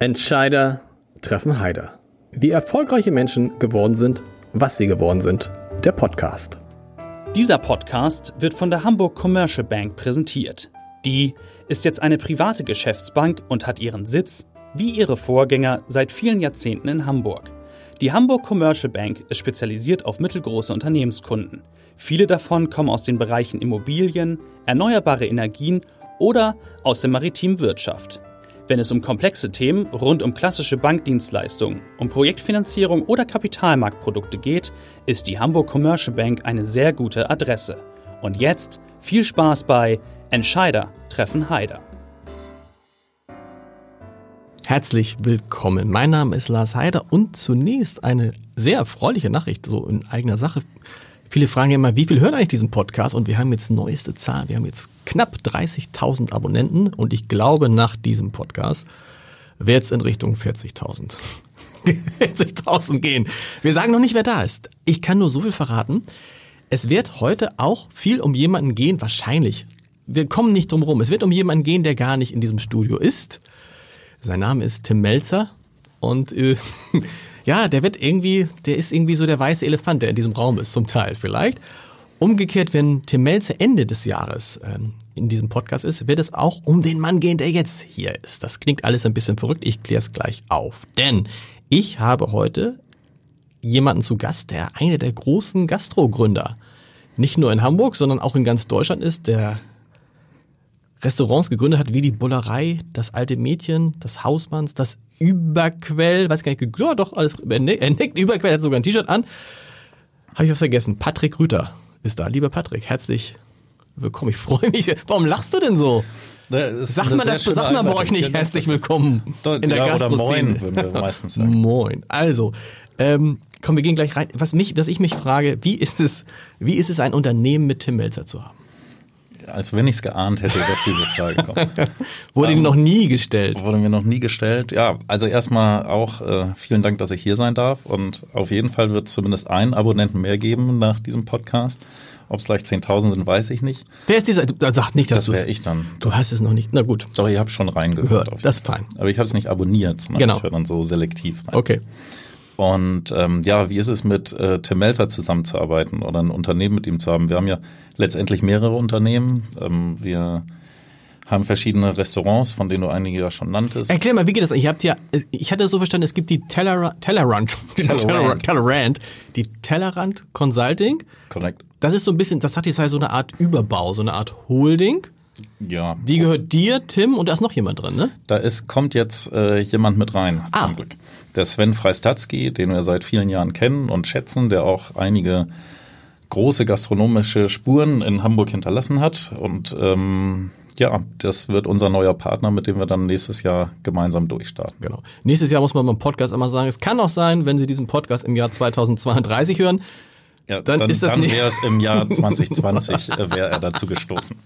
Entscheider treffen Heider. Wie erfolgreiche Menschen geworden sind, was sie geworden sind. Der Podcast. Dieser Podcast wird von der Hamburg Commercial Bank präsentiert. Die ist jetzt eine private Geschäftsbank und hat ihren Sitz, wie ihre Vorgänger, seit vielen Jahrzehnten in Hamburg. Die Hamburg Commercial Bank ist spezialisiert auf mittelgroße Unternehmenskunden. Viele davon kommen aus den Bereichen Immobilien, erneuerbare Energien oder aus der maritimen Wirtschaft. Wenn es um komplexe Themen rund um klassische Bankdienstleistungen, um Projektfinanzierung oder Kapitalmarktprodukte geht, ist die Hamburg Commercial Bank eine sehr gute Adresse. Und jetzt viel Spaß bei Entscheider treffen Heider. Herzlich willkommen. Mein Name ist Lars Heider und zunächst eine sehr erfreuliche Nachricht, so in eigener Sache. Viele fragen ja immer, wie viel hören eigentlich diesen Podcast? Und wir haben jetzt neueste Zahlen. Wir haben jetzt knapp 30.000 Abonnenten und ich glaube, nach diesem Podcast wird es in Richtung 40.000. 40.000 gehen. Wir sagen noch nicht, wer da ist. Ich kann nur so viel verraten. Es wird heute auch viel um jemanden gehen, wahrscheinlich. Wir kommen nicht drum rum. Es wird um jemanden gehen, der gar nicht in diesem Studio ist. Sein Name ist Tim Melzer und äh, ja, der wird irgendwie, der ist irgendwie so der weiße Elefant, der in diesem Raum ist, zum Teil vielleicht. Umgekehrt, wenn Tim Melzer Ende des Jahres ähm, in diesem Podcast ist, wird es auch um den Mann gehen, der jetzt hier ist. Das klingt alles ein bisschen verrückt, ich kläre es gleich auf. Denn ich habe heute jemanden zu Gast, der einer der großen Gastrogründer nicht nur in Hamburg, sondern auch in ganz Deutschland ist, der Restaurants gegründet hat, wie die Bullerei, das alte Mädchen, das Hausmanns, das Überquell, weiß gar nicht, ja doch, alles, er nickt, Überquell, hat sogar ein T-Shirt an. Habe ich was vergessen. Patrick Rüter ist da. Lieber Patrick, herzlich willkommen. Ich freue mich. Warum lachst du denn so? Sag mal, das sagt man bei euch nicht genau. herzlich willkommen in der ja, oder Moin würden wir meistens sagen. Moin. Also, ähm, komm, wir gehen gleich rein. Was mich, was ich mich frage, wie ist es, wie ist es ein Unternehmen mit Tim Melzer zu haben? Als wenn ich es geahnt hätte, dass diese Frage kommt. wurde ähm, noch nie gestellt. Wurde mir noch nie gestellt. Ja, also erstmal auch äh, vielen Dank, dass ich hier sein darf. Und auf jeden Fall wird es zumindest einen Abonnenten mehr geben nach diesem Podcast. Ob es gleich 10.000 sind, weiß ich nicht. Wer ist dieser? Du sag nicht, dass das wäre ich dann. Du hast es noch nicht. Na gut. Sorry, ich habe schon reingehört. das ist fein. Aber ich habe es nicht abonniert, sondern genau. ich höre dann so selektiv rein. Okay. Und ähm, ja, wie ist es mit äh, Tim Melzer zusammenzuarbeiten oder ein Unternehmen mit ihm zu haben? Wir haben ja letztendlich mehrere Unternehmen. Ähm, wir haben verschiedene Restaurants, von denen du einige ja schon nanntest. Erklär mal, wie geht das? Ich habt ja, ich hatte so verstanden, es gibt die Tellerrand, Tellerrand, Tellerrand, die Tellerrand Consulting. Korrekt. Das ist so ein bisschen, das hat die sei so eine Art Überbau, so eine Art Holding. Ja. Die gehört dir, Tim, und da ist noch jemand drin, ne? Da ist, kommt jetzt äh, jemand mit rein, ah. zum Glück. Der Sven Freistatzky, den wir seit vielen Jahren kennen und schätzen, der auch einige große gastronomische Spuren in Hamburg hinterlassen hat. Und ähm, ja, das wird unser neuer Partner, mit dem wir dann nächstes Jahr gemeinsam durchstarten. Genau. Nächstes Jahr muss man beim Podcast immer sagen, es kann auch sein, wenn Sie diesen Podcast im Jahr 2032 hören, ja, dann, dann, ist das dann wäre es im Jahr 2020 äh, wäre er dazu gestoßen.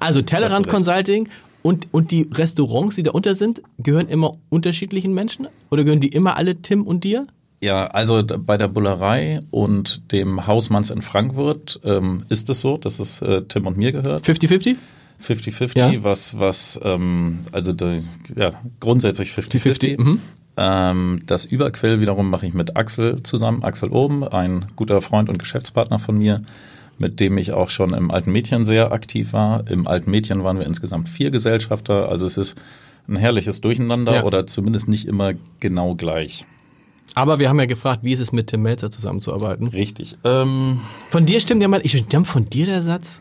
Also Tellerrand Consulting und und die Restaurants, die da unter sind, gehören immer unterschiedlichen Menschen oder gehören die immer alle Tim und dir? Ja, also bei der Bullerei und dem Hausmanns in Frankfurt ähm, ist es so, dass es äh, Tim und mir gehört. 50-50? 50-50, ja. was, was, ähm, also de, ja, grundsätzlich 50-50. Mhm. Ähm, das Überquell wiederum mache ich mit Axel zusammen, Axel Oben, ein guter Freund und Geschäftspartner von mir, mit dem ich auch schon im Alten Mädchen sehr aktiv war. Im Alten Mädchen waren wir insgesamt vier Gesellschafter, also es ist ein herrliches Durcheinander ja. oder zumindest nicht immer genau gleich. Aber wir haben ja gefragt, wie ist es mit Tim Melzer zusammenzuarbeiten? Richtig. Ähm, von dir stimmt ja mal, ich stimmt von dir der Satz,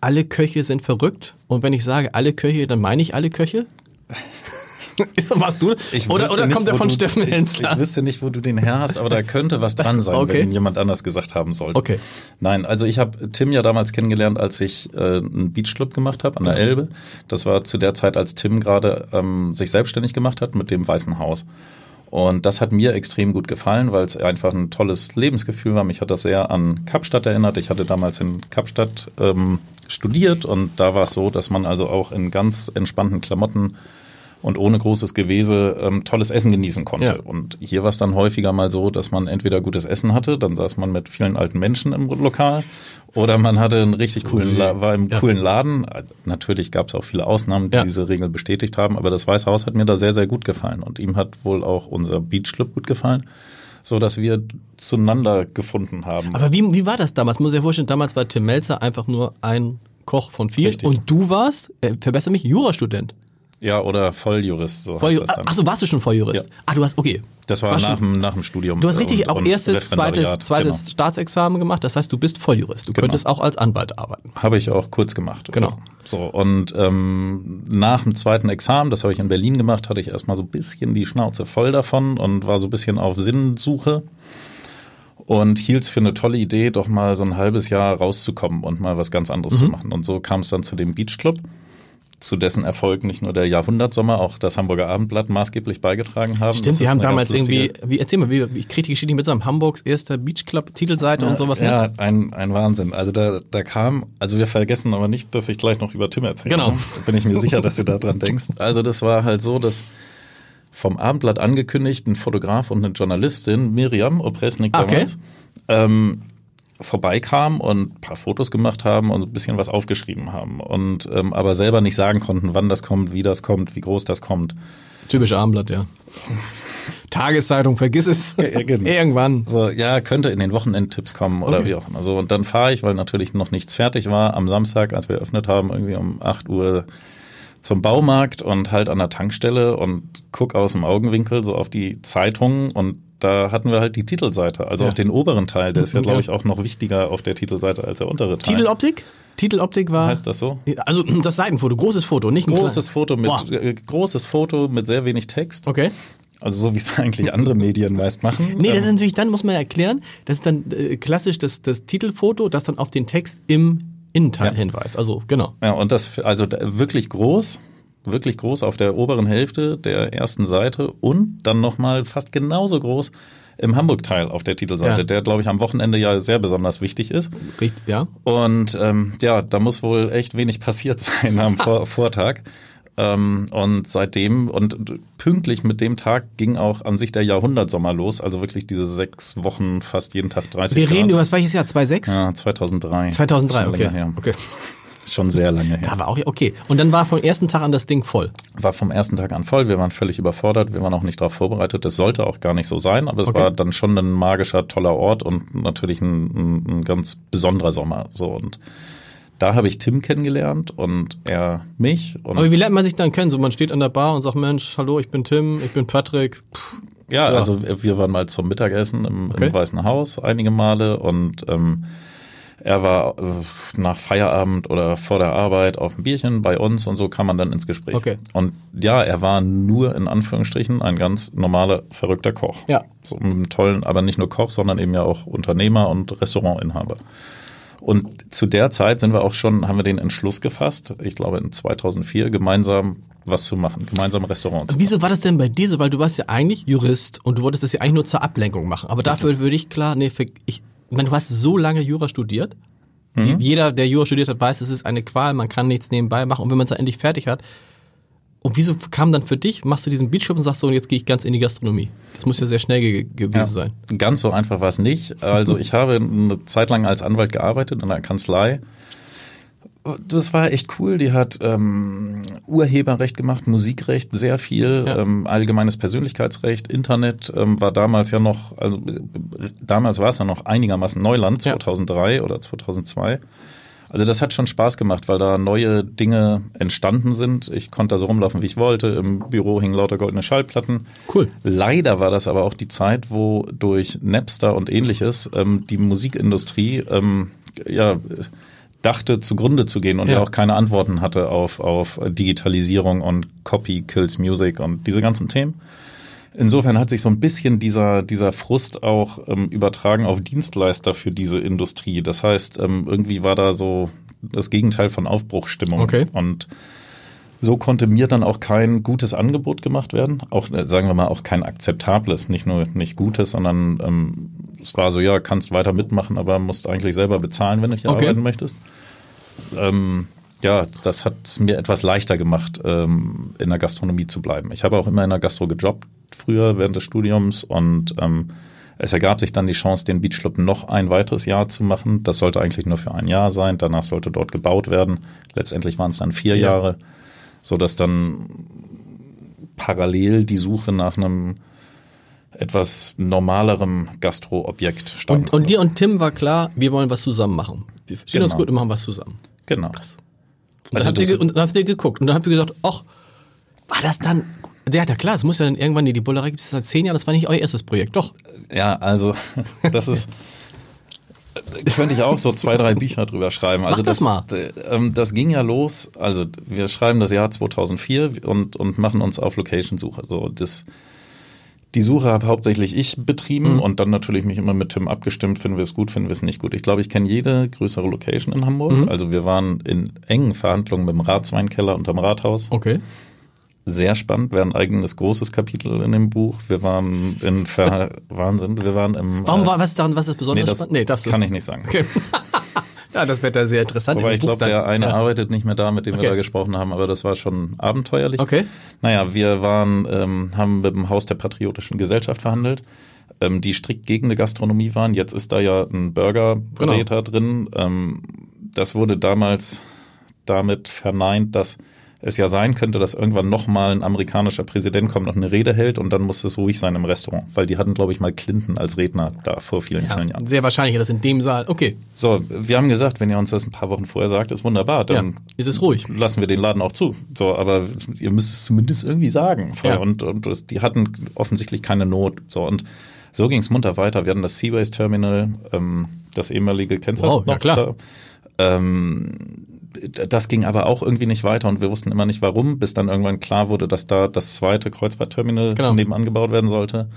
alle Köche sind verrückt. Und wenn ich sage alle Köche, dann meine ich alle Köche? Was du? Ich oder oder nicht, kommt der von du, Steffen Hensler? Ich, ich wüsste nicht, wo du den her hast, aber da könnte was dran sein, okay. wenn ihn jemand anders gesagt haben sollte. Okay. Nein, also ich habe Tim ja damals kennengelernt, als ich äh, einen Beachclub gemacht habe an der Elbe. Das war zu der Zeit, als Tim gerade ähm, sich selbstständig gemacht hat mit dem Weißen Haus. Und das hat mir extrem gut gefallen, weil es einfach ein tolles Lebensgefühl war. Mich hat das sehr an Kapstadt erinnert. Ich hatte damals in Kapstadt ähm, studiert und da war es so, dass man also auch in ganz entspannten Klamotten und ohne großes Gewese ähm, tolles Essen genießen konnte. Ja. Und hier war es dann häufiger mal so, dass man entweder gutes Essen hatte, dann saß man mit vielen alten Menschen im Lokal, oder man hatte einen richtig coolen, La war im ja. coolen Laden. Natürlich gab es auch viele Ausnahmen, die ja. diese Regel bestätigt haben, aber das Weiße Haus hat mir da sehr, sehr gut gefallen. Und ihm hat wohl auch unser Beach Club gut gefallen so dass wir zueinander gefunden haben. Aber wie, wie war das damals? Muss ich ja vorstellen, damals war Tim Melzer einfach nur ein Koch von vielen Richtig. und du warst, äh, verbessere mich, Jurastudent. Ja, oder Volljurist, so Vollju heißt das dann. Ach so, warst du schon Volljurist? Ja. Ah, du hast, okay. Das war, war nach, dem, nach dem Studium. Du hast richtig und, auch und erstes, zweites, zweites genau. Staatsexamen gemacht, das heißt, du bist Volljurist. Du genau. könntest auch als Anwalt arbeiten. Habe ich auch kurz gemacht. Genau. So, und ähm, nach dem zweiten Examen, das habe ich in Berlin gemacht, hatte ich erstmal so ein bisschen die Schnauze voll davon und war so ein bisschen auf Sinnsuche und hielt es für eine tolle Idee, doch mal so ein halbes Jahr rauszukommen und mal was ganz anderes mhm. zu machen. Und so kam es dann zu dem Beach Club zu dessen Erfolg nicht nur der Jahrhundertsommer, auch das Hamburger Abendblatt maßgeblich beigetragen haben. Stimmt, wir haben damals irgendwie, wie, erzähl mal, wie, ich kriege die Geschichte nicht mit zusammen, Hamburgs erster Beachclub Titelseite ja, und sowas. Ne? Ja, ein, ein Wahnsinn. Also da, da kam, also wir vergessen aber nicht, dass ich gleich noch über Tim erzähle. Genau. Da bin ich mir sicher, dass du da dran denkst. Also das war halt so, dass vom Abendblatt angekündigt ein Fotograf und eine Journalistin, Miriam Opresnik damals, okay. ähm, vorbeikamen und ein paar Fotos gemacht haben und ein bisschen was aufgeschrieben haben und ähm, aber selber nicht sagen konnten, wann das kommt, wie das kommt, wie groß das kommt. Typisch Abendblatt, ja. Tageszeitung, vergiss es. Irgendwann. So, ja, könnte in den Wochenendtipps kommen oder okay. wie auch immer. So, und dann fahre ich, weil natürlich noch nichts fertig war, am Samstag, als wir eröffnet haben, irgendwie um 8 Uhr zum Baumarkt und halt an der Tankstelle und guck aus dem Augenwinkel so auf die Zeitungen und da hatten wir halt die Titelseite, also ja. auch den oberen Teil, der ist ja, glaube ich, auch noch wichtiger auf der Titelseite als der untere Teil. Titeloptik? Titeloptik war. Heißt das so? Also das Seitenfoto, großes Foto, nicht ein großes Foto mit äh, großes Foto mit sehr wenig Text. Okay. Also so wie es eigentlich andere Medien meist machen. Nee, das ist natürlich dann, muss man ja erklären, das ist dann äh, klassisch das, das Titelfoto, das dann auf den Text im Innenteil ja. hinweist. Also genau. Ja, und das also wirklich groß, wirklich groß auf der oberen Hälfte der ersten Seite und dann nochmal fast genauso groß im Hamburg-Teil auf der Titelseite, ja. der, glaube ich, am Wochenende ja sehr besonders wichtig ist. Richtig, ja. Und ähm, ja, da muss wohl echt wenig passiert sein am Vor Vortag. Ähm, und seitdem und pünktlich mit dem Tag ging auch an sich der Jahrhundertsommer los, also wirklich diese sechs Wochen, fast jeden Tag 30 Wir reden über was welches Jahr? 2006? Ja, 2003. 2003, okay. okay. Schon sehr lange her. Da war auch, okay. Und dann war vom ersten Tag an das Ding voll. War vom ersten Tag an voll. Wir waren völlig überfordert. Wir waren auch nicht darauf vorbereitet. Das sollte auch gar nicht so sein, aber es okay. war dann schon ein magischer, toller Ort und natürlich ein, ein, ein ganz besonderer Sommer. So und da habe ich Tim kennengelernt und er mich. Und aber wie lernt man sich dann kennen? So man steht an der Bar und sagt, Mensch, hallo, ich bin Tim, ich bin Patrick. Puh. Ja, ja, also wir waren mal zum Mittagessen im, okay. im Weißen Haus einige Male und ähm, er war äh, nach Feierabend oder vor der Arbeit auf ein Bierchen bei uns und so kam man dann ins Gespräch. Okay. Und ja, er war nur in Anführungsstrichen ein ganz normaler, verrückter Koch. Ja. So einem tollen, aber nicht nur Koch, sondern eben ja auch Unternehmer und Restaurantinhaber. Und zu der Zeit sind wir auch schon, haben wir den Entschluss gefasst, ich glaube in 2004, gemeinsam was zu machen, gemeinsam Restaurants. Wieso war das denn bei dir so? Weil du warst ja eigentlich Jurist und du wolltest das ja eigentlich nur zur Ablenkung machen. Aber dafür würde ich klar, nee, ich meine, du hast so lange Jura studiert. Mhm. Jeder, der Jura studiert hat, weiß, es ist eine Qual, man kann nichts nebenbei machen. Und wenn man es dann endlich fertig hat, und wieso kam dann für dich, machst du diesen Beachshop und sagst so, und jetzt gehe ich ganz in die Gastronomie? Das muss ja sehr schnell ge gewesen ja, sein. Ganz so einfach war es nicht. Also ich habe eine Zeit lang als Anwalt gearbeitet in einer Kanzlei das war echt cool. Die hat ähm, Urheberrecht gemacht, Musikrecht, sehr viel, ja. ähm, allgemeines Persönlichkeitsrecht, Internet ähm, war damals ja noch, also damals war es ja noch einigermaßen Neuland, 2003 ja. oder 2002. Also das hat schon Spaß gemacht, weil da neue Dinge entstanden sind. Ich konnte da so rumlaufen, wie ich wollte. Im Büro hingen lauter goldene Schallplatten. Cool. Leider war das aber auch die Zeit, wo durch Napster und ähnliches ähm, die Musikindustrie ähm, ja dachte, zugrunde zu gehen und ja. ja auch keine Antworten hatte auf, auf Digitalisierung und Copy Kills Music und diese ganzen Themen. Insofern hat sich so ein bisschen dieser, dieser Frust auch ähm, übertragen auf Dienstleister für diese Industrie. Das heißt, ähm, irgendwie war da so das Gegenteil von Aufbruchstimmung. Okay. Und so konnte mir dann auch kein gutes Angebot gemacht werden. Auch, äh, sagen wir mal, auch kein akzeptables, nicht nur nicht gutes, sondern ähm, es war so, ja, kannst weiter mitmachen, aber musst eigentlich selber bezahlen, wenn du hier okay. arbeiten möchtest. Ähm, ja, das hat es mir etwas leichter gemacht, ähm, in der Gastronomie zu bleiben. Ich habe auch immer in der Gastro gejobbt früher während des Studiums und ähm, es ergab sich dann die Chance, den Beachclub noch ein weiteres Jahr zu machen. Das sollte eigentlich nur für ein Jahr sein. Danach sollte dort gebaut werden. Letztendlich waren es dann vier ja. Jahre, so dass dann parallel die Suche nach einem etwas normalerem Gastroobjekt stand. Und, und dir und Tim war klar, wir wollen was zusammen machen. Wir verstehen genau. uns gut und machen was zusammen. Genau. Krass. Und, also dann habt ihr, und dann habt ihr geguckt und dann habt ihr gesagt, ach, war das dann ja, ja klar, es muss ja dann irgendwann, die, die Bullerei gibt es seit zehn Jahren, das war nicht euer erstes Projekt, doch. Ja, also das ist, könnte ich auch so zwei, drei Bücher drüber schreiben. Also Mach das, das mal. Ähm, das ging ja los, also wir schreiben das Jahr 2004 und, und machen uns auf Location-Suche. So, das, die Suche habe hauptsächlich ich betrieben mhm. und dann natürlich mich immer mit Tim abgestimmt, finden wir es gut, finden wir es nicht gut. Ich glaube, ich kenne jede größere Location in Hamburg. Mhm. Also wir waren in engen Verhandlungen mit dem Ratsweinkeller unterm Rathaus. Okay sehr spannend, wäre ein eigenes großes Kapitel in dem Buch. Wir waren in Ver Wahnsinn, wir waren im Warum war was ist daran, was ist besonders nee, das spannend? Nee, darfst du. Kann ich nicht sagen. Okay. ja, das wird da sehr interessant. Aber ich glaube, der eine ja. arbeitet nicht mehr da, mit dem okay. wir da gesprochen haben, aber das war schon abenteuerlich. Okay. Naja, wir waren, ähm, haben mit dem Haus der Patriotischen Gesellschaft verhandelt ähm, die strikt gegen eine Gastronomie waren. Jetzt ist da ja ein Burgerbräter genau. drin. Ähm, das wurde damals damit verneint, dass es ja sein könnte, dass irgendwann nochmal ein amerikanischer Präsident kommt und eine Rede hält und dann muss es ruhig sein im Restaurant. Weil die hatten, glaube ich, mal Clinton als Redner da vor vielen, ja, vielen Jahren. Sehr wahrscheinlich, dass in dem Saal. Okay. So, wir haben gesagt, wenn ihr uns das ein paar Wochen vorher sagt, ist wunderbar. Dann ja, ist es ruhig. Lassen wir den Laden auch zu. So, aber ihr müsst es zumindest irgendwie sagen. Ja. Und, und die hatten offensichtlich keine Not. So, und so ging es munter weiter. Wir hatten das Seaways Terminal, ähm, das ehemalige, kennst du wow, das noch? Ja, klar. Da? Ähm, das ging aber auch irgendwie nicht weiter und wir wussten immer nicht warum, bis dann irgendwann klar wurde, dass da das zweite Kreuzfahrtterminal genau. nebenan gebaut werden sollte.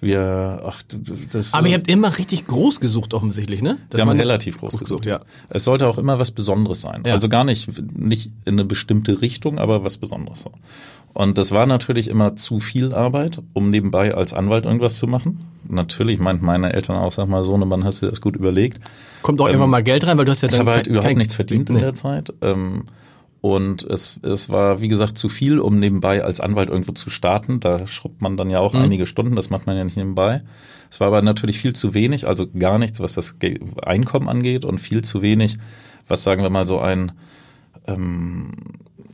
Wir, ach, das. Aber ihr habt immer richtig groß gesucht offensichtlich, ne? Das wir haben relativ groß, groß gesucht. gesucht. Ja. Es sollte auch immer was Besonderes sein. Ja. Also gar nicht, nicht in eine bestimmte Richtung, aber was Besonderes. So. Und das war natürlich immer zu viel Arbeit, um nebenbei als Anwalt irgendwas zu machen. Natürlich meint meine Eltern auch, sag mal, Sohnemann, hast du das gut überlegt. Kommt auch ähm, irgendwann mal Geld rein, weil du hast ja dann. Ich habe halt kein, überhaupt kein, nichts verdient nee. in der Zeit. Ähm, und es, es war, wie gesagt, zu viel, um nebenbei als Anwalt irgendwo zu starten. Da schrubbt man dann ja auch mhm. einige Stunden, das macht man ja nicht nebenbei. Es war aber natürlich viel zu wenig, also gar nichts, was das Einkommen angeht und viel zu wenig, was sagen wir mal so ein ähm,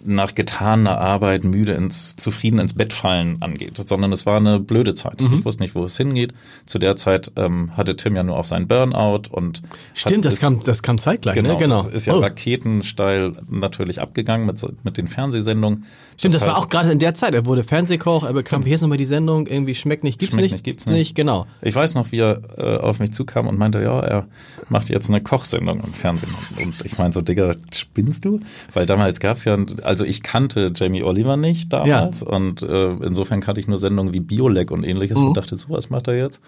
nach getaner Arbeit müde ins, zufrieden ins Bett fallen angeht, sondern es war eine blöde Zeit. Mhm. Ich wusste nicht, wo es hingeht. Zu der Zeit ähm, hatte Tim ja nur auch seinen Burnout und Stimmt, das es, kam, das kam zeitgleich, genau, ne? Genau. Ist ja oh. raketensteil natürlich abgegangen mit, mit den Fernsehsendungen. Stimmt, das, das heißt, war auch gerade in der Zeit. Er wurde Fernsehkoch, er bekam, hier ist nochmal die Sendung, irgendwie schmeckt nicht, gibt's schmeckt nicht. nicht gibt's nicht. nicht. Genau. Ich weiß noch, wie er äh, auf mich zukam und meinte, ja, er macht jetzt eine Kochsendung im Fernsehen. Und ich meinte so, Digga, spinnst du? Weil damals gab's ja, also ich kannte Jamie Oliver nicht damals ja. und äh, insofern kannte ich nur Sendungen wie Biolek und ähnliches mhm. und dachte, so was macht er jetzt?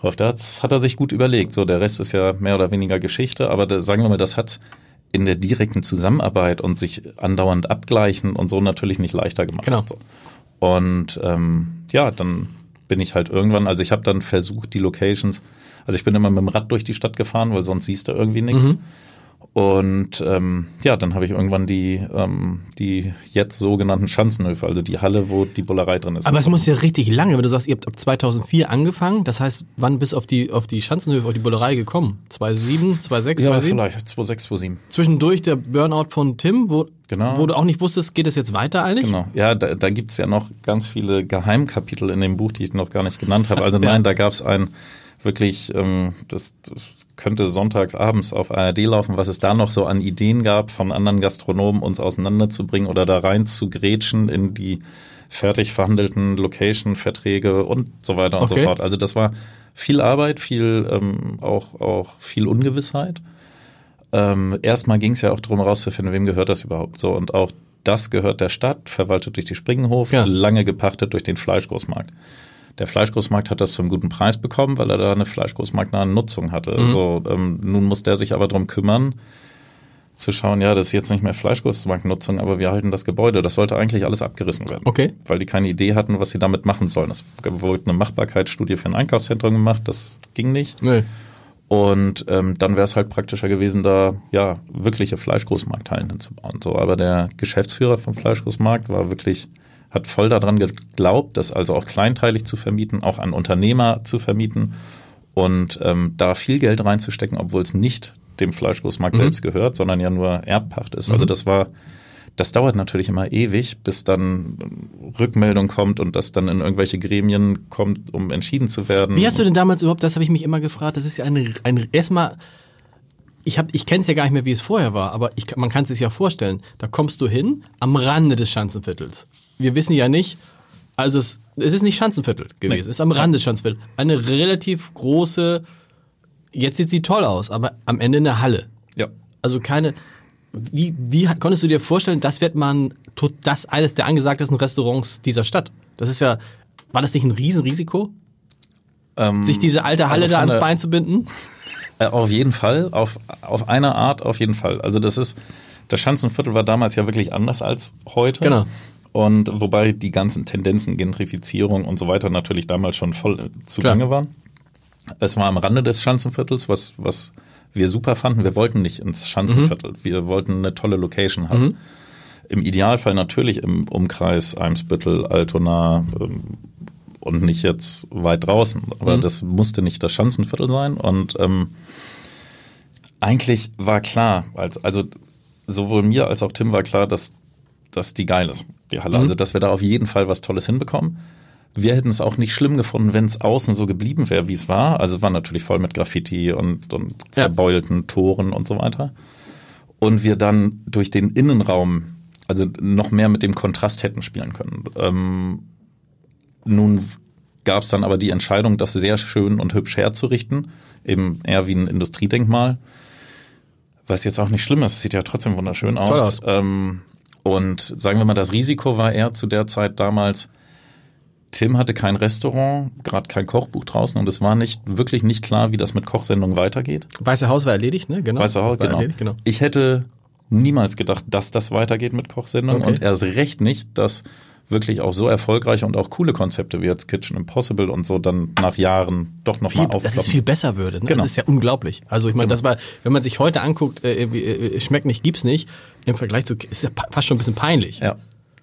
Auf das hat er sich gut überlegt. So, der Rest ist ja mehr oder weniger Geschichte, aber da, sagen wir mal, das hat in der direkten Zusammenarbeit und sich andauernd abgleichen und so natürlich nicht leichter gemacht. Genau. So. Und ähm, ja, dann bin ich halt irgendwann, also ich habe dann versucht, die Locations, also ich bin immer mit dem Rad durch die Stadt gefahren, weil sonst siehst du irgendwie nichts. Mhm. Und ähm, ja, dann habe ich irgendwann die, ähm, die jetzt sogenannten Schanzenhöfe, also die Halle, wo die Bullerei drin ist. Aber es muss ja richtig lange, wenn du sagst, ihr habt ab 2004 angefangen, das heißt, wann bist du auf die, auf die Schanzenhöfe, auf die Bullerei gekommen? 2007, 2006, ja, 2007? vielleicht 2006, 2007. Zwischendurch der Burnout von Tim, wo, genau. wo du auch nicht wusstest, geht es jetzt weiter eigentlich? Genau, ja, da, da gibt ja noch ganz viele Geheimkapitel in dem Buch, die ich noch gar nicht genannt habe. Also nein, ja. da gab es ein wirklich, ähm, das, das könnte sonntags abends auf ARD laufen, was es da noch so an Ideen gab, von anderen Gastronomen uns auseinanderzubringen oder da rein zu grätschen in die fertig verhandelten Location-Verträge und so weiter und okay. so fort. Also das war viel Arbeit, viel ähm, auch, auch viel Ungewissheit. Ähm, erstmal ging es ja auch darum herauszufinden, wem gehört das überhaupt so und auch das gehört der Stadt, verwaltet durch die Springenhof, ja. lange gepachtet durch den Fleischgroßmarkt. Der Fleischgroßmarkt hat das zum guten Preis bekommen, weil er da eine fleischgroßmarktnahe Nutzung hatte. Mhm. So, ähm, nun muss der sich aber darum kümmern, zu schauen, ja, das ist jetzt nicht mehr Fleischgroßmarktnutzung, aber wir halten das Gebäude. Das sollte eigentlich alles abgerissen werden. Okay. Weil die keine Idee hatten, was sie damit machen sollen. Es wurde eine Machbarkeitsstudie für ein Einkaufszentrum gemacht, das ging nicht. Nee. Und ähm, dann wäre es halt praktischer gewesen, da ja wirkliche Fleischgroßmarkthallen hinzubauen. So, aber der Geschäftsführer vom Fleischgroßmarkt war wirklich, hat voll daran geglaubt, das also auch kleinteilig zu vermieten, auch an Unternehmer zu vermieten und ähm, da viel Geld reinzustecken, obwohl es nicht dem Fleischgroßmarkt mhm. selbst gehört, sondern ja nur Erbpacht ist. Also mhm. Also das war das dauert natürlich immer ewig, bis dann Rückmeldung kommt und das dann in irgendwelche Gremien kommt, um entschieden zu werden. Wie hast du denn damals überhaupt, das habe ich mich immer gefragt, das ist ja eine, eine erstmal, ich, hab, ich kenne es ja gar nicht mehr, wie es vorher war, aber ich, man kann es sich ja vorstellen, da kommst du hin am Rande des Schanzenviertels. Wir wissen ja nicht, also es, es ist nicht Schanzenviertel gewesen, nee. es ist am Rande des Schanzenviertels. Eine relativ große, jetzt sieht sie toll aus, aber am Ende eine Halle. Ja. Also keine, wie, wie konntest du dir vorstellen, das wird man, das eines der angesagtesten Restaurants dieser Stadt? Das ist ja, war das nicht ein Riesenrisiko? Ähm, sich diese alte Halle also da ans Bein zu binden? Äh, auf jeden Fall, auf, auf eine Art auf jeden Fall. Also das ist, das Schanzenviertel war damals ja wirklich anders als heute. Genau. Und wobei die ganzen Tendenzen, Gentrifizierung und so weiter natürlich damals schon voll zugange waren. Es war am Rande des Schanzenviertels, was, was wir super fanden. Wir wollten nicht ins Schanzenviertel. Mhm. Wir wollten eine tolle Location haben. Mhm. Im Idealfall natürlich im Umkreis Eimsbüttel, Altona ähm, und nicht jetzt weit draußen. Aber mhm. das musste nicht das Schanzenviertel sein. Und ähm, eigentlich war klar, als, also sowohl mir als auch Tim war klar, dass, dass die geil ist, die Halle. Mhm. Also dass wir da auf jeden Fall was Tolles hinbekommen. Wir hätten es auch nicht schlimm gefunden, wenn es außen so geblieben wäre, wie es war. Also es war natürlich voll mit Graffiti und, und zerbeulten ja. Toren und so weiter. Und wir dann durch den Innenraum, also noch mehr mit dem Kontrast hätten spielen können. Ähm, nun gab es dann aber die Entscheidung, das sehr schön und hübsch herzurichten, eben eher wie ein Industriedenkmal. Was jetzt auch nicht schlimm ist, sieht ja trotzdem wunderschön aus. aus. Ähm, und sagen wir mal, das Risiko war eher zu der Zeit damals, Tim hatte kein Restaurant, gerade kein Kochbuch draußen und es war nicht wirklich nicht klar, wie das mit Kochsendungen weitergeht. Weiße Haus war erledigt, ne? Genau. Weiße Haus, genau. Erledigt, genau. Ich hätte niemals gedacht, dass das weitergeht mit Kochsendungen okay. und erst recht nicht, dass wirklich auch so erfolgreiche und auch coole Konzepte wie jetzt Kitchen Impossible und so dann nach Jahren doch noch viel, mal aufklappen. Dass es viel besser würde. Ne? Genau. Das ist ja unglaublich. Also ich meine, genau. das war, wenn man sich heute anguckt, äh, äh, schmeckt nicht, gibt's nicht, im Vergleich zu, ist ja fast schon ein bisschen peinlich. Ja.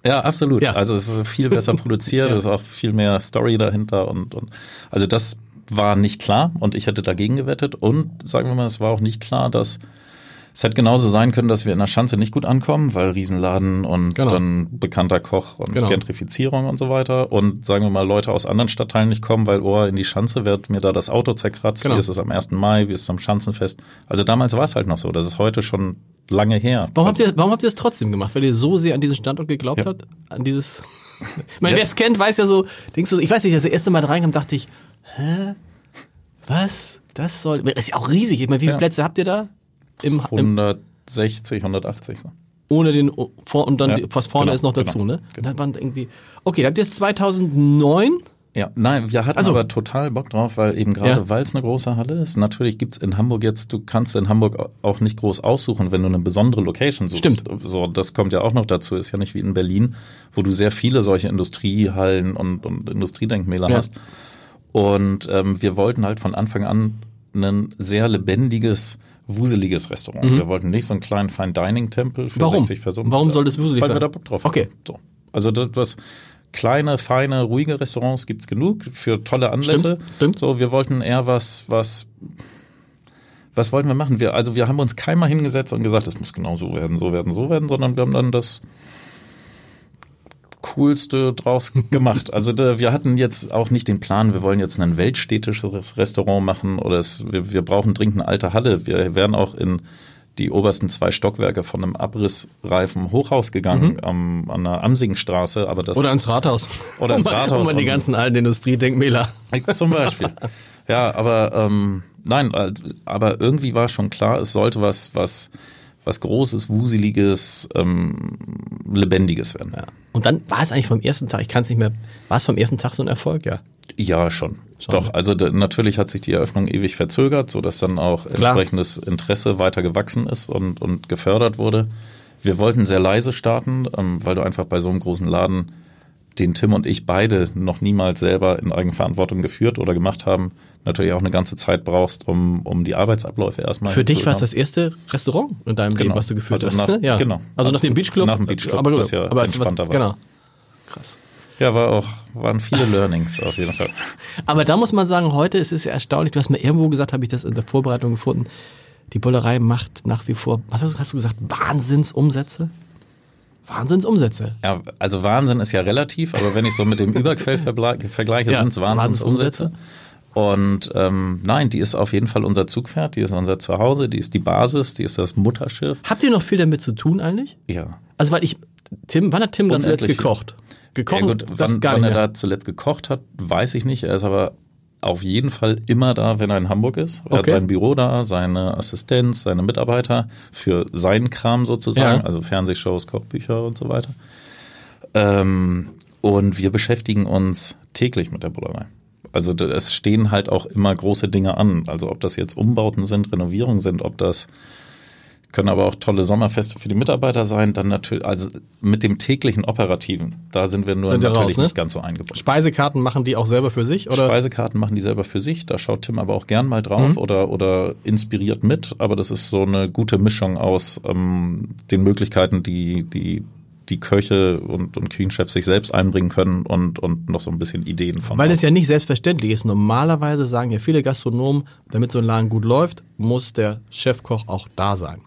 Ja, absolut. Ja. Also es ist viel besser produziert, ja. es ist auch viel mehr Story dahinter und, und also das war nicht klar und ich hätte dagegen gewettet und sagen wir mal, es war auch nicht klar, dass es hätte genauso sein können, dass wir in der Schanze nicht gut ankommen, weil Riesenladen und genau. dann bekannter Koch und genau. Gentrifizierung und so weiter. Und sagen wir mal, Leute aus anderen Stadtteilen nicht kommen, weil, oh, in die Schanze wird mir da das Auto zerkratzt. Genau. Wie ist es am 1. Mai, wie ist es am Schanzenfest? Also damals war es halt noch so. Das ist heute schon lange her. Warum habt ihr, warum habt ihr es trotzdem gemacht? Weil ihr so sehr an diesen Standort geglaubt ja. habt? An dieses. ich meine, wer es kennt, weiß ja so, denkst du, ich weiß nicht, als das erste Mal da reinkam, dachte ich, hä? Was? Das soll. Das ist ja auch riesig. Ich meine, wie viele ja. Plätze habt ihr da? Im, 160, 180. So. Ohne den vor und dann ja, was vorne genau, ist noch dazu, genau, ne? Genau. Dann waren irgendwie. Okay, habt ihr es 2009? Ja, nein, wir hatten also, aber total Bock drauf, weil eben gerade, ja. weil es eine große Halle ist. Natürlich gibt's in Hamburg jetzt, du kannst in Hamburg auch nicht groß aussuchen, wenn du eine besondere Location suchst. Stimmt. So, das kommt ja auch noch dazu. Ist ja nicht wie in Berlin, wo du sehr viele solche Industriehallen und, und Industriedenkmäler ja. hast. Und ähm, wir wollten halt von Anfang an ein sehr lebendiges, wuseliges Restaurant. Mhm. Wir wollten nicht so einen kleinen Fine Dining Tempel für Warum? 60 Personen. Warum soll das wuselig weil sein? Weil wir da Bock drauf haben. Okay. So. Also das, das kleine, feine, ruhige Restaurants gibt's genug für tolle Anlässe. Stimmt, stimmt. So, wir wollten eher was, was, was wollten wir machen? Wir, also wir haben uns keinmal hingesetzt und gesagt, es muss genau so werden, so werden, so werden, sondern wir haben dann das Coolste draus gemacht. Also da, wir hatten jetzt auch nicht den Plan, wir wollen jetzt ein weltstädtisches Restaurant machen oder es, wir, wir brauchen dringend eine alte Halle. Wir werden auch in die obersten zwei Stockwerke von einem abrissreifen Hochhaus gegangen mhm. am, an der Amsingstraße. Aber das, oder ans Rathaus. Oder ins Rathaus. Um die ganzen alten Industriedenkmäler. Zum Beispiel. ja, aber ähm, nein, aber irgendwie war schon klar, es sollte was, was, was Großes, Wuseliges, ähm, Lebendiges werden. Ja. Und dann war es eigentlich vom ersten Tag, ich kann es nicht mehr, war es vom ersten Tag so ein Erfolg, ja? Ja, schon. schon Doch, also natürlich hat sich die Eröffnung ewig verzögert, so dass dann auch Klar. entsprechendes Interesse weiter gewachsen ist und, und gefördert wurde. Wir wollten sehr leise starten, ähm, weil du einfach bei so einem großen Laden den Tim und ich beide noch niemals selber in Eigenverantwortung geführt oder gemacht haben, natürlich auch eine ganze Zeit brauchst, um, um die Arbeitsabläufe erstmal Für dich war es das erste Restaurant in deinem genau. Leben, was du geführt also hast, nach, ne? Ja. Genau. Also nach dem Beachclub? Nach dem Beachclub, aber, was ja aber entspannter was, war. Genau. Krass. Ja, war auch, waren viele Learnings auf jeden Fall. Aber da muss man sagen, heute ist es ja erstaunlich, du hast mir irgendwo gesagt, habe ich das in der Vorbereitung gefunden, die Bullerei macht nach wie vor, was hast, hast du gesagt, Wahnsinnsumsätze? Wahnsinnsumsätze. Ja, also Wahnsinn ist ja relativ, aber wenn ich so mit dem Überquell vergleiche, ja, sind es Wahnsinnsumsätze. Und ähm, nein, die ist auf jeden Fall unser Zugpferd, die ist unser Zuhause, die ist die Basis, die ist das Mutterschiff. Habt ihr noch viel damit zu tun eigentlich? Ja. Also weil ich, Tim, wann hat Tim da zuletzt gekocht? Gekocht, ja gut, wann, wann er da zuletzt gekocht hat, weiß ich nicht. Er ist aber auf jeden Fall immer da, wenn er in Hamburg ist. Er okay. hat sein Büro da, seine Assistenz, seine Mitarbeiter für seinen Kram sozusagen, ja. also Fernsehshows, Kochbücher und so weiter. Ähm, und wir beschäftigen uns täglich mit der Bullerei. Also es stehen halt auch immer große Dinge an. Also ob das jetzt Umbauten sind, Renovierungen sind, ob das können aber auch tolle Sommerfeste für die Mitarbeiter sein. Dann natürlich, also mit dem täglichen Operativen, da sind wir nur sind natürlich raus, ne? nicht ganz so eingebunden. Speisekarten machen die auch selber für sich, oder? Speisekarten machen die selber für sich. Da schaut Tim aber auch gern mal drauf mhm. oder, oder inspiriert mit. Aber das ist so eine gute Mischung aus ähm, den Möglichkeiten, die, die die Köche und, und Küchenchefs sich selbst einbringen können und, und noch so ein bisschen Ideen von. Weil es ja nicht selbstverständlich ist. Normalerweise sagen ja viele Gastronomen, damit so ein Laden gut läuft, muss der Chefkoch auch da sein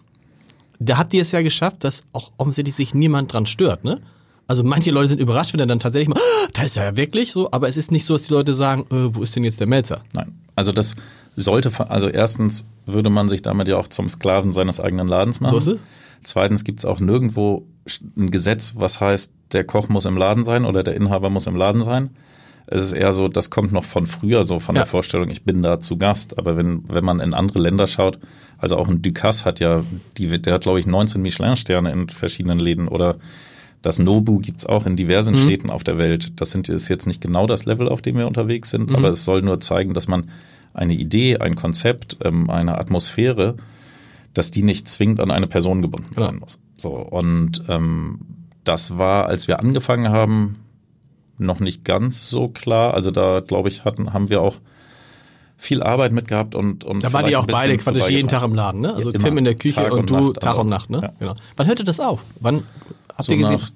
da habt ihr es ja geschafft, dass auch offensichtlich sich niemand dran stört, ne? Also manche Leute sind überrascht, wenn er dann tatsächlich mal, oh, da ist er ja wirklich so, aber es ist nicht so, dass die Leute sagen, äh, wo ist denn jetzt der Melzer? Nein, also das sollte, also erstens würde man sich damit ja auch zum Sklaven seines eigenen Ladens machen. So ist es. Zweitens gibt es auch nirgendwo ein Gesetz, was heißt, der Koch muss im Laden sein oder der Inhaber muss im Laden sein. Es ist eher so, das kommt noch von früher, so von ja. der Vorstellung, ich bin da zu Gast. Aber wenn, wenn man in andere Länder schaut, also auch ein Ducasse hat ja, die, der hat glaube ich 19 Michelin-Sterne in verschiedenen Läden oder das Nobu gibt's auch in diversen mhm. Städten auf der Welt. Das sind, ist jetzt nicht genau das Level, auf dem wir unterwegs sind, mhm. aber es soll nur zeigen, dass man eine Idee, ein Konzept, ähm, eine Atmosphäre, dass die nicht zwingend an eine Person gebunden sein muss. So und ähm, das war, als wir angefangen haben, noch nicht ganz so klar. Also da glaube ich hatten haben wir auch viel Arbeit mit gehabt und und da war die auch beide quasi jeden Tag im Laden, ne? Also ja, Tim in der Küche Tag und, und du Nacht, Tag und Nacht, ne? Ja. Genau. Wann hörte das auf? Wann habt so ihr gesehen? Nach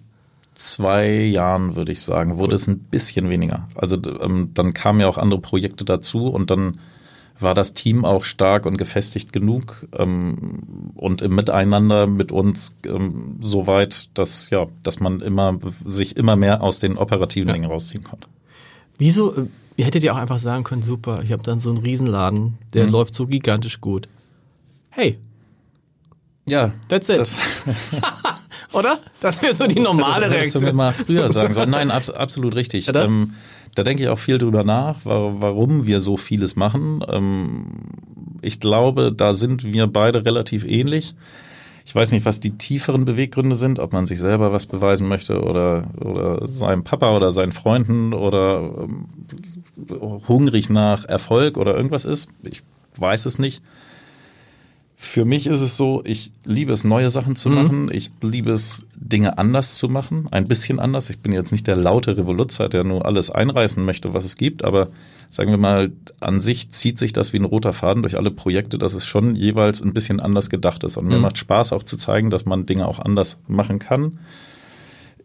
zwei Jahren würde ich sagen, wurde cool. es ein bisschen weniger. Also ähm, dann kamen ja auch andere Projekte dazu und dann war das Team auch stark und gefestigt genug ähm, und im Miteinander mit uns ähm, so weit, dass ja, dass man immer sich immer mehr aus den operativen ja. Dingen rausziehen konnte. Wieso? Äh, ihr hättet ja auch einfach sagen können, super, ich habe dann so einen Riesenladen, der mhm. läuft so gigantisch gut. Hey. Ja. That's it. Das Oder? Das wäre so die normale das, Reaktion. Das mal früher sagen sollen. Nein, ab, absolut richtig. Ähm, da denke ich auch viel drüber nach, warum wir so vieles machen. Ähm, ich glaube, da sind wir beide relativ ähnlich. Ich weiß nicht, was die tieferen Beweggründe sind, ob man sich selber was beweisen möchte oder, oder seinem Papa oder seinen Freunden oder ähm, hungrig nach Erfolg oder irgendwas ist. Ich weiß es nicht. Für mich ist es so, ich liebe es, neue Sachen zu mhm. machen. Ich liebe es, Dinge anders zu machen. Ein bisschen anders. Ich bin jetzt nicht der laute Revoluzzer, der nur alles einreißen möchte, was es gibt. Aber sagen wir mal, an sich zieht sich das wie ein roter Faden durch alle Projekte, dass es schon jeweils ein bisschen anders gedacht ist. Und mhm. mir macht Spaß auch zu zeigen, dass man Dinge auch anders machen kann.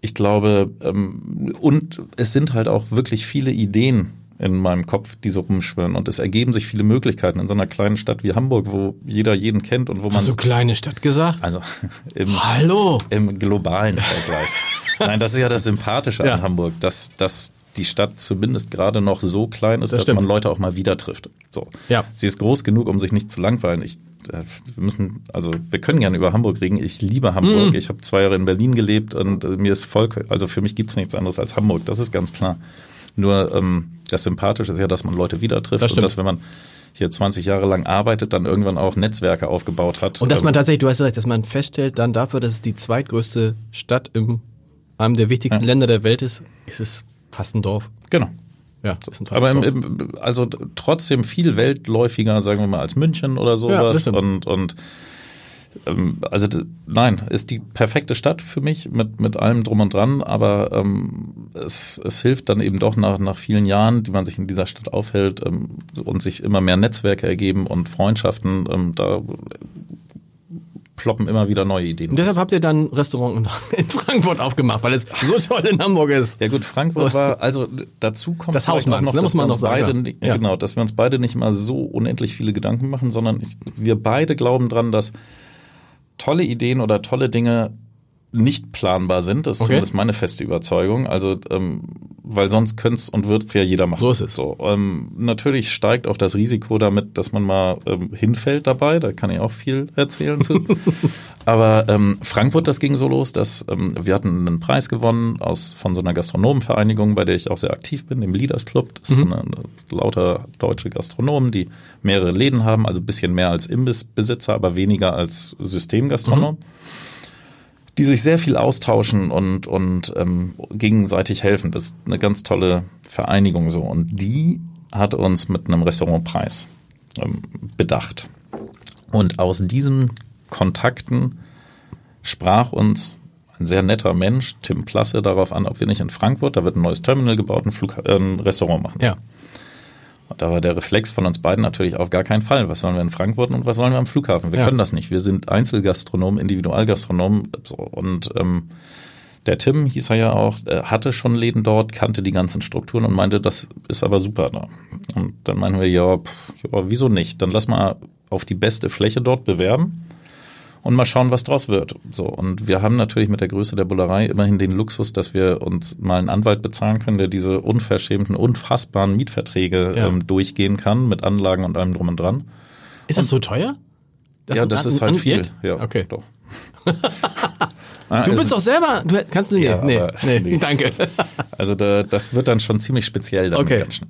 Ich glaube, ähm, und es sind halt auch wirklich viele Ideen in meinem Kopf, die so rumschwirren. Und es ergeben sich viele Möglichkeiten in so einer kleinen Stadt wie Hamburg, wo jeder jeden kennt und wo man. Hast du kleine Stadt gesagt? Also im, Hallo. im globalen Vergleich. Nein, das ist ja das Sympathische ja. an Hamburg, dass, dass die Stadt zumindest gerade noch so klein ist, das dass man Leute auch mal wieder trifft. So. Ja. Sie ist groß genug, um sich nicht zu langweilen. Ich, äh, wir müssen, also wir können gerne über Hamburg reden. Ich liebe Hamburg. Mhm. Ich habe zwei Jahre in Berlin gelebt und äh, mir ist voll, also für mich gibt's nichts anderes als Hamburg. Das ist ganz klar. Nur ähm, das Sympathische ist ja, dass man Leute wieder trifft das und dass wenn man hier 20 Jahre lang arbeitet, dann irgendwann auch Netzwerke aufgebaut hat. Und dass man tatsächlich, du hast gesagt, dass man feststellt, dann dafür, dass es die zweitgrößte Stadt in einem der wichtigsten ja. Länder der Welt ist, ist es fast ein Dorf. Genau. Ja, das ist ein aber im, im, also trotzdem viel weltläufiger, sagen wir mal, als München oder sowas. Ja, und, und Ähm, also nein, ist die perfekte Stadt für mich mit, mit allem drum und dran, aber ähm, es, es hilft dann eben doch nach, nach vielen Jahren, die man sich in dieser Stadt aufhält ähm, und sich immer mehr Netzwerke ergeben und Freundschaften, ähm, da ploppen immer wieder neue Ideen. Und deshalb habt ihr dann ein Restaurant in Frankfurt aufgemacht, weil es so toll in Hamburg ist. Ja gut, Frankfurt war, also dazu kommt das Haus noch, ne, muss man noch sagen. Beide, ja. Genau, dass wir uns beide nicht immer so unendlich viele Gedanken machen, sondern ich, wir beide glauben dran, dass tolle Ideen oder tolle Dinge nicht planbar sind. Das ist okay. zumindest meine feste Überzeugung. Also, ähm, weil sonst könnte es und wird es ja jeder machen. So ist es. So, ähm, natürlich steigt auch das Risiko damit, dass man mal ähm, hinfällt dabei. Da kann ich auch viel erzählen zu. Aber ähm, Frankfurt, das ging so los, dass ähm, wir hatten einen Preis gewonnen aus von so einer Gastronomenvereinigung, bei der ich auch sehr aktiv bin, dem Leaders Club. Das mhm. sind eine, lauter deutsche Gastronomen, die mehrere Läden haben, also bisschen mehr als Imbissbesitzer, aber weniger als Systemgastronom. Mhm die sich sehr viel austauschen und, und ähm, gegenseitig helfen. Das ist eine ganz tolle Vereinigung so. Und die hat uns mit einem Restaurantpreis ähm, bedacht. Und aus diesen Kontakten sprach uns ein sehr netter Mensch, Tim Plasse, darauf an, ob wir nicht in Frankfurt, da wird ein neues Terminal gebaut, ein, Flug, äh, ein Restaurant machen. Ja. Und da war der Reflex von uns beiden natürlich auf gar keinen Fall. Was sollen wir in Frankfurt und was sollen wir am Flughafen? Wir ja. können das nicht. Wir sind Einzelgastronomen, Individualgastronomen. So. Und ähm, der Tim hieß er ja auch, hatte schon Läden dort, kannte die ganzen Strukturen und meinte, das ist aber super da. Und dann meinen wir, ja, pff, ja, wieso nicht? Dann lass mal auf die beste Fläche dort bewerben und mal schauen, was draus wird. So und wir haben natürlich mit der Größe der Bullerei immerhin den Luxus, dass wir uns mal einen Anwalt bezahlen können, der diese unverschämten, unfassbaren Mietverträge ja. ähm, durchgehen kann mit Anlagen und allem drum und dran. Ist das so teuer? Das ja, das ist halt viel. Ja, okay. Doch. du bist also, doch selber, du kannst du nicht. Ja, nee, nee, nee, danke. Also da, das wird dann schon ziemlich speziell dann okay. ganz schnell.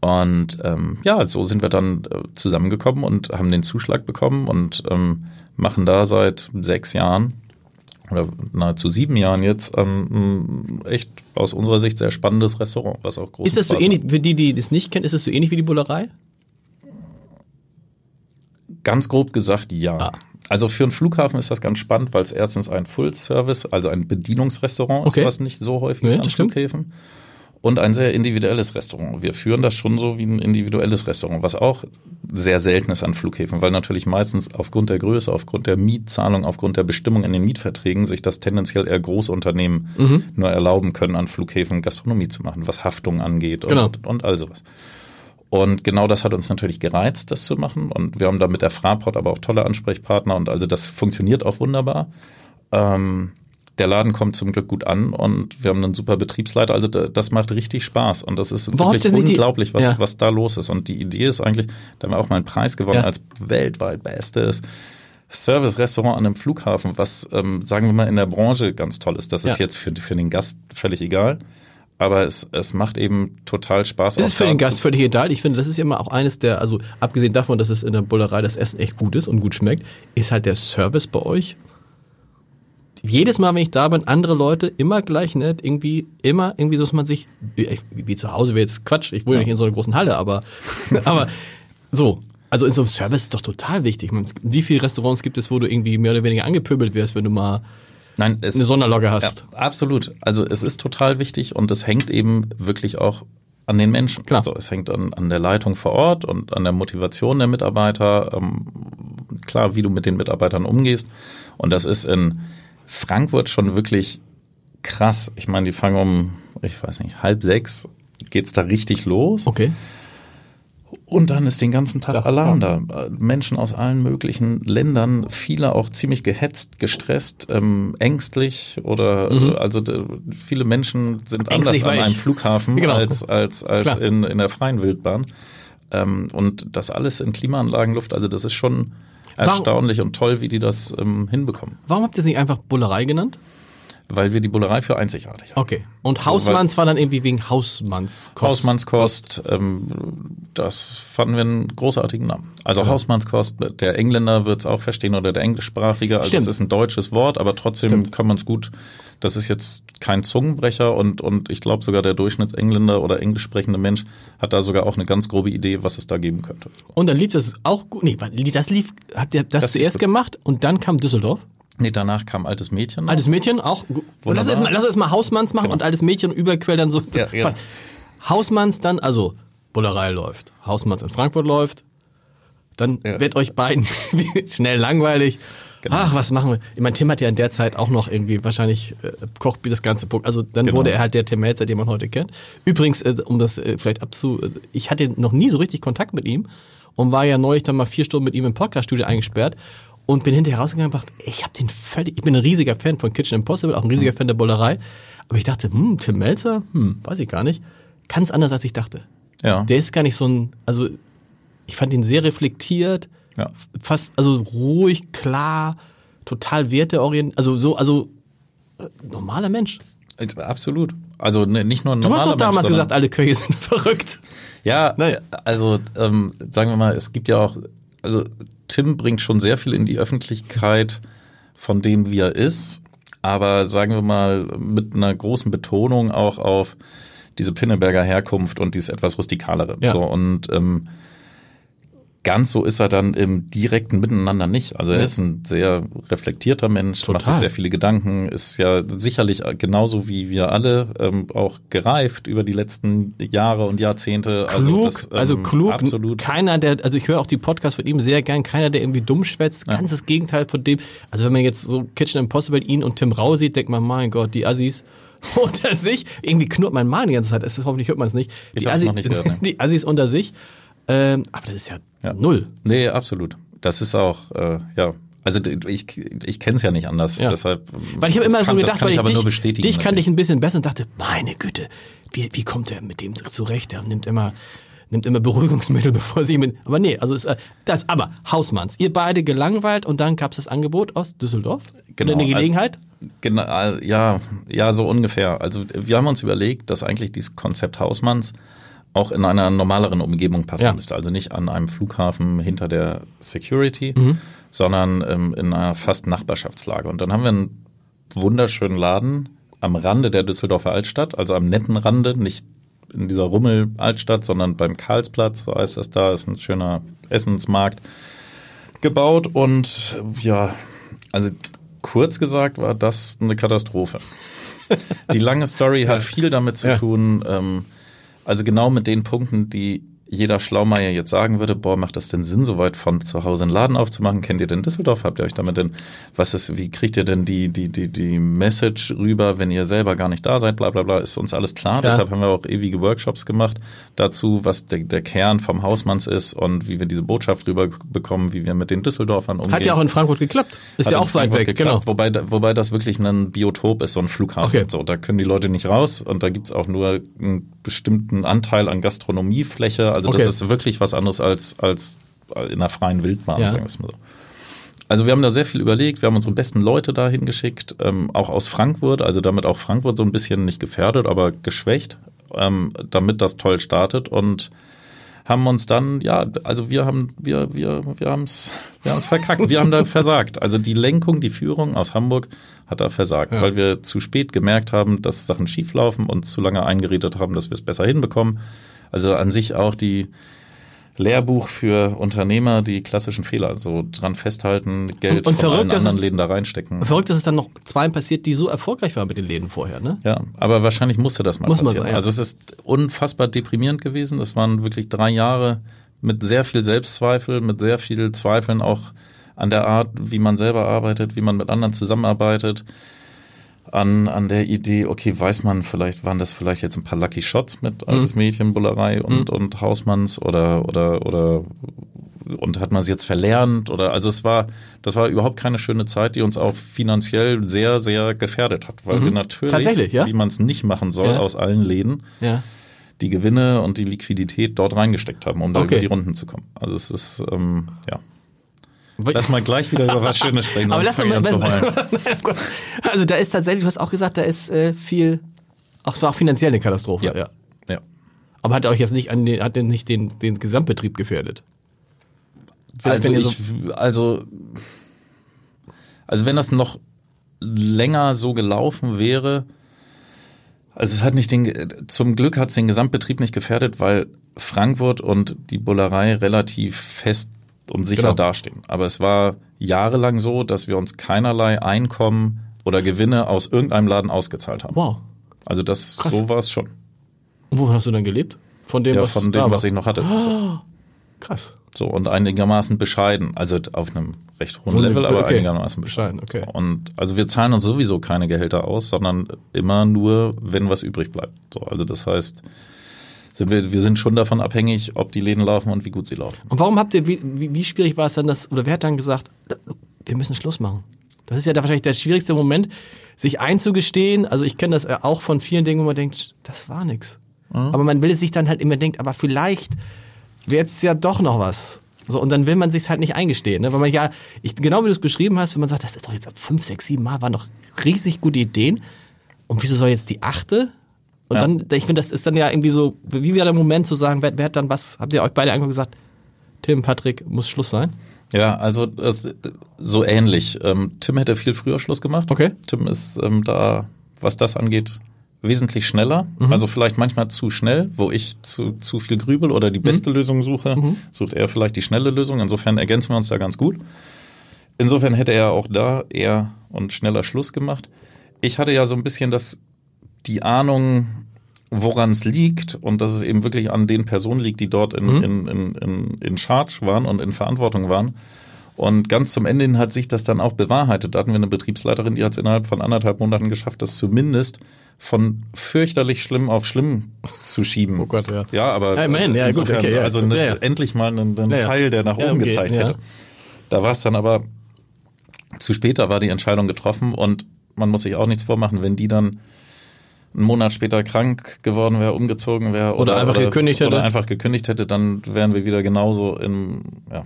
Und ähm, ja, so sind wir dann äh, zusammengekommen und haben den Zuschlag bekommen und ähm, machen da seit sechs Jahren oder nahezu sieben Jahren jetzt ähm, echt aus unserer Sicht sehr spannendes Restaurant, was auch groß ist. das so ähnlich, für die, die das nicht kennen, ist es so ähnlich wie die Bullerei? Ganz grob gesagt, ja. Ah. Also für einen Flughafen ist das ganz spannend, weil es erstens ein Full-Service, also ein Bedienungsrestaurant okay. ist, was nicht so häufig ja, ist an Flughäfen. Stimmt und ein sehr individuelles Restaurant. Wir führen das schon so wie ein individuelles Restaurant, was auch sehr selten ist an Flughäfen, weil natürlich meistens aufgrund der Größe, aufgrund der Mietzahlung, aufgrund der Bestimmung in den Mietverträgen sich das tendenziell eher Großunternehmen mhm. nur erlauben können, an Flughäfen Gastronomie zu machen, was Haftung angeht genau. und, und all sowas. Und genau das hat uns natürlich gereizt, das zu machen. Und wir haben da mit der Fraport aber auch tolle Ansprechpartner und also das funktioniert auch wunderbar. Ähm, der Laden kommt zum Glück gut an und wir haben einen super Betriebsleiter. Also das macht richtig Spaß und das ist Warum wirklich unglaublich, was, ja. was da los ist. Und die Idee ist eigentlich, da haben wir auch mal einen Preis gewonnen ja. als weltweit bestes Service-Restaurant an einem Flughafen, was, ähm, sagen wir mal, in der Branche ganz toll ist. Das ja. ist jetzt für, für den Gast völlig egal. Aber es, es macht eben total Spaß. Es ist für den Gast völlig egal. Ich finde, das ist ja immer auch eines der, also abgesehen davon, dass es in der Bullerei das Essen echt gut ist und gut schmeckt, ist halt der Service bei euch jedes Mal, wenn ich da bin, andere Leute immer gleich nett, irgendwie, immer irgendwie so, dass man sich, wie, zu Hause wäre jetzt Quatsch, ich wohne ja. nicht in so einer großen Halle, aber, aber so. Also in so einem Service ist doch total wichtig. Wie viele Restaurants gibt es, wo du irgendwie mehr oder weniger angepöbelt wirst, wenn du mal Nein, es, eine Sonderlogge hast? Ja, absolut. Also es ist total wichtig und es hängt eben wirklich auch an den Menschen. Klar. Also es hängt an, an der Leitung vor Ort und an der Motivation der Mitarbeiter. Ähm, klar, wie du mit den Mitarbeitern umgehst. Und das ist in Frankfurt schon wirklich krass. Ich meine, die fangen um, ich weiß nicht, halb sechs geht's da richtig los. Okay. Und dann ist den ganzen Tag ja, Alarm ja. da. Menschen aus allen möglichen Ländern, viele auch ziemlich gehetzt, gestresst, ähm, ängstlich oder mhm. also viele Menschen sind ängstlich anders an einem Flughafen genau. als als als in, in der freien Wildbahn. Ähm, und das alles in Klimaanlagenluft, also das ist schon erstaunlich Warum? und toll, wie die das ähm, hinbekommen. Warum habt ihr es nicht einfach Bullerei genannt? Weil wir die Bullerei für einzigartig haben. Okay. Und Hausmanns so, war dann irgendwie wegen Hausmannskost. Hausmannskost, ähm, das fanden wir einen großartigen Namen. Also ja. Hausmannskost, der Engländer wird es auch verstehen oder der Englischsprachige. Also Stimmt. es ist ein deutsches Wort, aber trotzdem Stimmt. kann man es gut. Das ist jetzt kein Zungenbrecher und, und ich glaube sogar der Durchschnittsengländer oder englisch sprechende Mensch hat da sogar auch eine ganz grobe Idee, was es da geben könnte. Und dann lief das auch gut. Nee, das lief, habt ihr das, das zuerst gemacht und dann kam Düsseldorf? Nee, danach kam Altes Mädchen. Noch. Altes Mädchen auch. Lass es mal, lass mal Hausmanns machen genau. und Altes Mädchen überquell dann so. Ja, ja. Hausmanns dann, also Bullerei läuft, Hausmanns in Frankfurt läuft, dann ja. wird euch beiden schnell langweilig. Genau. Ach, was machen wir? Ich meine, Tim hat ja in der Zeit auch noch irgendwie wahrscheinlich äh, kocht wie das ganze Punkt. Also dann genau. wurde er halt der Tim Melzer, den man heute kennt. Übrigens, äh, um das äh, vielleicht abzu, äh, ich hatte noch nie so richtig Kontakt mit ihm und war ja neulich dann mal vier Stunden mit ihm im Podcaststudio eingesperrt und bin hinterher rausgegangen und dachte, ich habe den völlig, ich bin ein riesiger Fan von Kitchen Impossible, auch ein riesiger. Fan der Bullerei. Aber ich dachte, hm, Tim Melzer, hm, weiß ich gar nicht. Ganz anders als ich dachte. Ja. Der ist gar nicht so ein, also ich fand ihn sehr reflektiert, ja. fast, also ruhig, klar, total werteorientiert, also so, also äh, normaler Mensch. Absolut. Also ne, nicht nur ein normaler Mensch. Du hast doch damals Mensch, gesagt, alle Köche sind verrückt. Ja, naja. also ähm, sagen wir mal, es gibt ja auch, also Tim bringt schon sehr viel in die Öffentlichkeit von dem, wie er ist, aber sagen wir mal mit einer großen Betonung auch auf diese Pinneberger Herkunft und dieses etwas rustikalere. Ja. So und ähm, ganz so ist er dann im direkten Miteinander nicht. Also er ist ein sehr reflektierter Mensch, Total. macht sich sehr viele Gedanken, ist ja sicherlich genauso wie wir alle ähm, auch gereift über die letzten Jahre und Jahrzehnte. Also klug, also, das, ähm, also klug. Absolut. Keiner, der, also ich höre auch die Podcasts von ihm sehr gern, keiner, der irgendwie dumm schwätzt. Ja. Ganz das Gegenteil von dem. Also wenn man jetzt so Kitchen Impossible ihn und Tim Rau sieht, denkt man, mein Gott, die Assis unter sich. Irgendwie knurrt mein Mann die ganze Zeit. Es ist, hoffentlich hört man es nicht. Ich die, Assi, noch nicht gehört, ne? die Assis unter sich. Ähm, aber das ist ja, ja, null. Nee, absolut. Das ist auch, äh, ja. Also ich, ich kenne es ja nicht anders. Ja. Deshalb, weil ich habe immer kann, so gedacht, weil ich, ich dich, dich kannte ich ein bisschen besser und dachte, meine Güte, wie, wie kommt er mit dem zurecht? Der nimmt immer nimmt immer Beruhigungsmittel, bevor sie mit. Aber nee, also ist äh, das. Aber Hausmanns, ihr beide gelangweilt und dann gab es das Angebot aus Düsseldorf. Genau. Eine Gelegenheit. Als, genau, ja, ja, so ungefähr. Also wir haben uns überlegt, dass eigentlich dieses Konzept Hausmanns auch in einer normaleren Umgebung passen ja. müsste. Also nicht an einem Flughafen hinter der Security, mhm. sondern ähm, in einer fast Nachbarschaftslage. Und dann haben wir einen wunderschönen Laden am Rande der Düsseldorfer Altstadt, also am netten Rande, nicht in dieser Rummel-Altstadt, sondern beim Karlsplatz, so heißt das da, ist ein schöner Essensmarkt gebaut und ja, also kurz gesagt war das eine Katastrophe. Die lange Story hat viel damit zu tun, ähm, also genau mit den Punkten, die jeder Schlaumeier jetzt sagen würde, boah, macht das denn Sinn, so weit von zu Hause einen Laden aufzumachen? Kennt ihr denn Düsseldorf? Habt ihr euch damit denn, was ist, wie kriegt ihr denn die, die, die, die Message rüber, wenn ihr selber gar nicht da seid, bla, bla, bla, ist uns alles klar. Ja. Deshalb haben wir auch ewige Workshops gemacht dazu, was der, der Kern vom Hausmanns ist und wie wir diese Botschaft rüber bekommen, wie wir mit den Düsseldorfern umgehen. Hat ja auch in Frankfurt geklappt. Ist Hat ja auch weit weg, geklappt, genau. Wobei, wobei das wirklich ein Biotop ist, so ein Flughafen. Okay. So, da können die Leute nicht raus und da gibt's auch nur einen bestimmten Anteil an Gastronomiefläche. Also okay. das ist wirklich was anderes als, als in einer freien Wildbahn, ja. sagen wir es mal so. Also wir haben da sehr viel überlegt, wir haben unsere besten Leute dahin geschickt, ähm, auch aus Frankfurt, also damit auch Frankfurt so ein bisschen nicht gefährdet, aber geschwächt, ähm, damit das toll startet und haben uns dann, ja, also wir haben, wir, wir, wir haben es wir haben's verkackt, wir haben da versagt. Also die Lenkung, die Führung aus Hamburg hat da versagt, ja. weil wir zu spät gemerkt haben, dass Sachen schieflaufen und zu lange eingeredet haben, dass wir es besser hinbekommen. Also an sich auch die, Lehrbuch für Unternehmer, die klassischen Fehler, so dran festhalten, Geld und, und von verrückt, allen anderen Läden da reinstecken. Verrückt, dass es dann noch zwei passiert, die so erfolgreich waren mit den Läden vorher, ne? Ja, aber wahrscheinlich musste das mal Muss passieren. Sein, ja. Also es ist unfassbar deprimierend gewesen. Das waren wirklich drei Jahre mit sehr viel Selbstzweifel, mit sehr viel Zweifeln auch an der Art, wie man selber arbeitet, wie man mit anderen zusammenarbeitet an, an der Idee, okay, weiß man, vielleicht waren das vielleicht jetzt ein paar Lucky Shots mit mhm. altes Mädchen, Bullerei und, mhm. und Hausmanns oder, oder, oder, und hat man es jetzt verlernt oder, also es war, das war überhaupt keine schöne Zeit, die uns auch finanziell sehr, sehr gefährdet hat, weil mhm. wir natürlich, ja? wie man es nicht machen soll, ja. aus allen Läden, ja. die Gewinne und die Liquidität dort reingesteckt haben, um da okay. über die Runden zu kommen. Also es ist, ähm, ja. Lass mal gleich wieder über was Schönes sprechen. Aber lass mal, mal, Also da ist tatsächlich, du hast auch gesagt, da ist äh, viel, auch es war auch finanziell eine Katastrophe. Ja. ja. ja. Aber hat er euch jetzt nicht an den, hat er nicht den, den Gesamtbetrieb gefährdet? Vielleicht, also, ich, so also, also wenn das noch länger so gelaufen wäre, also es hat nicht den, zum Glück hat es den Gesamtbetrieb nicht gefährdet, weil Frankfurt und die Bullerei relativ fest und sicher genau. dastehen. Aber es war jahrelang so, dass wir uns keinerlei Einkommen oder Gewinne aus irgendeinem Laden ausgezahlt haben. Wow. Also das, Krass. so war es schon. Und wo hast du dann gelebt? Von dem, ja, was von dem, was ich noch hatte. Oh, krass. So, und einigermaßen bescheiden. Also auf einem recht hohen Level, aber okay. einigermaßen bescheiden. Okay. Und also wir zahlen uns sowieso keine Gehälter aus, sondern immer nur, wenn was übrig bleibt. So, also das heißt, sind wir, wir sind schon davon abhängig, ob die Läden laufen und wie gut sie laufen. Und warum habt ihr, wie, wie schwierig war es dann, dass, oder wer hat dann gesagt, wir müssen Schluss machen? Das ist ja da wahrscheinlich der schwierigste Moment, sich einzugestehen. Also ich kenne das auch von vielen Dingen, wo man denkt, das war nix. Mhm. Aber man will es sich dann halt immer denkt, aber vielleicht wäre jetzt ja doch noch was. So, und dann will man sich halt nicht eingestehen. Ne? Weil man ja, ich, genau wie du es beschrieben hast, wenn man sagt, das ist doch jetzt ab fünf, sechs, sieben Mal, waren doch riesig gute Ideen. Und wieso soll jetzt die achte? Und ja. dann, ich finde, das ist dann ja irgendwie so, wie wäre der Moment zu sagen, wer, wer hat dann was, habt ihr euch beide einfach gesagt, Tim, Patrick, muss Schluss sein? Ja, also das, so ähnlich. Ähm, Tim hätte viel früher Schluss gemacht. Okay. Tim ist ähm, da, was das angeht, wesentlich schneller. Mhm. Also vielleicht manchmal zu schnell, wo ich zu, zu viel grübel oder die beste mhm. Lösung suche, mhm. sucht er vielleicht die schnelle Lösung. Insofern ergänzen wir uns da ganz gut. Insofern hätte er auch da eher und schneller Schluss gemacht. Ich hatte ja so ein bisschen das, die Ahnung, woran es liegt und dass es eben wirklich an den Personen liegt, die dort in, mhm. in, in, in, in Charge waren und in Verantwortung waren. Und ganz zum Ende hin hat sich das dann auch bewahrheitet. Da hatten wir eine Betriebsleiterin, die hat es innerhalb von anderthalb Monaten geschafft, das zumindest von fürchterlich schlimm auf schlimm zu schieben. Oh Gott, ja. Ja, aber ja, immerhin, ja, insofern, gut, okay, ja. also ne, endlich mal einen, einen Pfeil, der nach oben okay, gezeigt hätte. Da war es dann aber zu später war die Entscheidung getroffen und man muss sich auch nichts vormachen, wenn die dann einen Monat später krank geworden wäre, umgezogen wäre oder, oder, einfach oder, gekündigt hätte. Oder einfach gekündigt hätte, dann wären wir wieder genauso im, ja.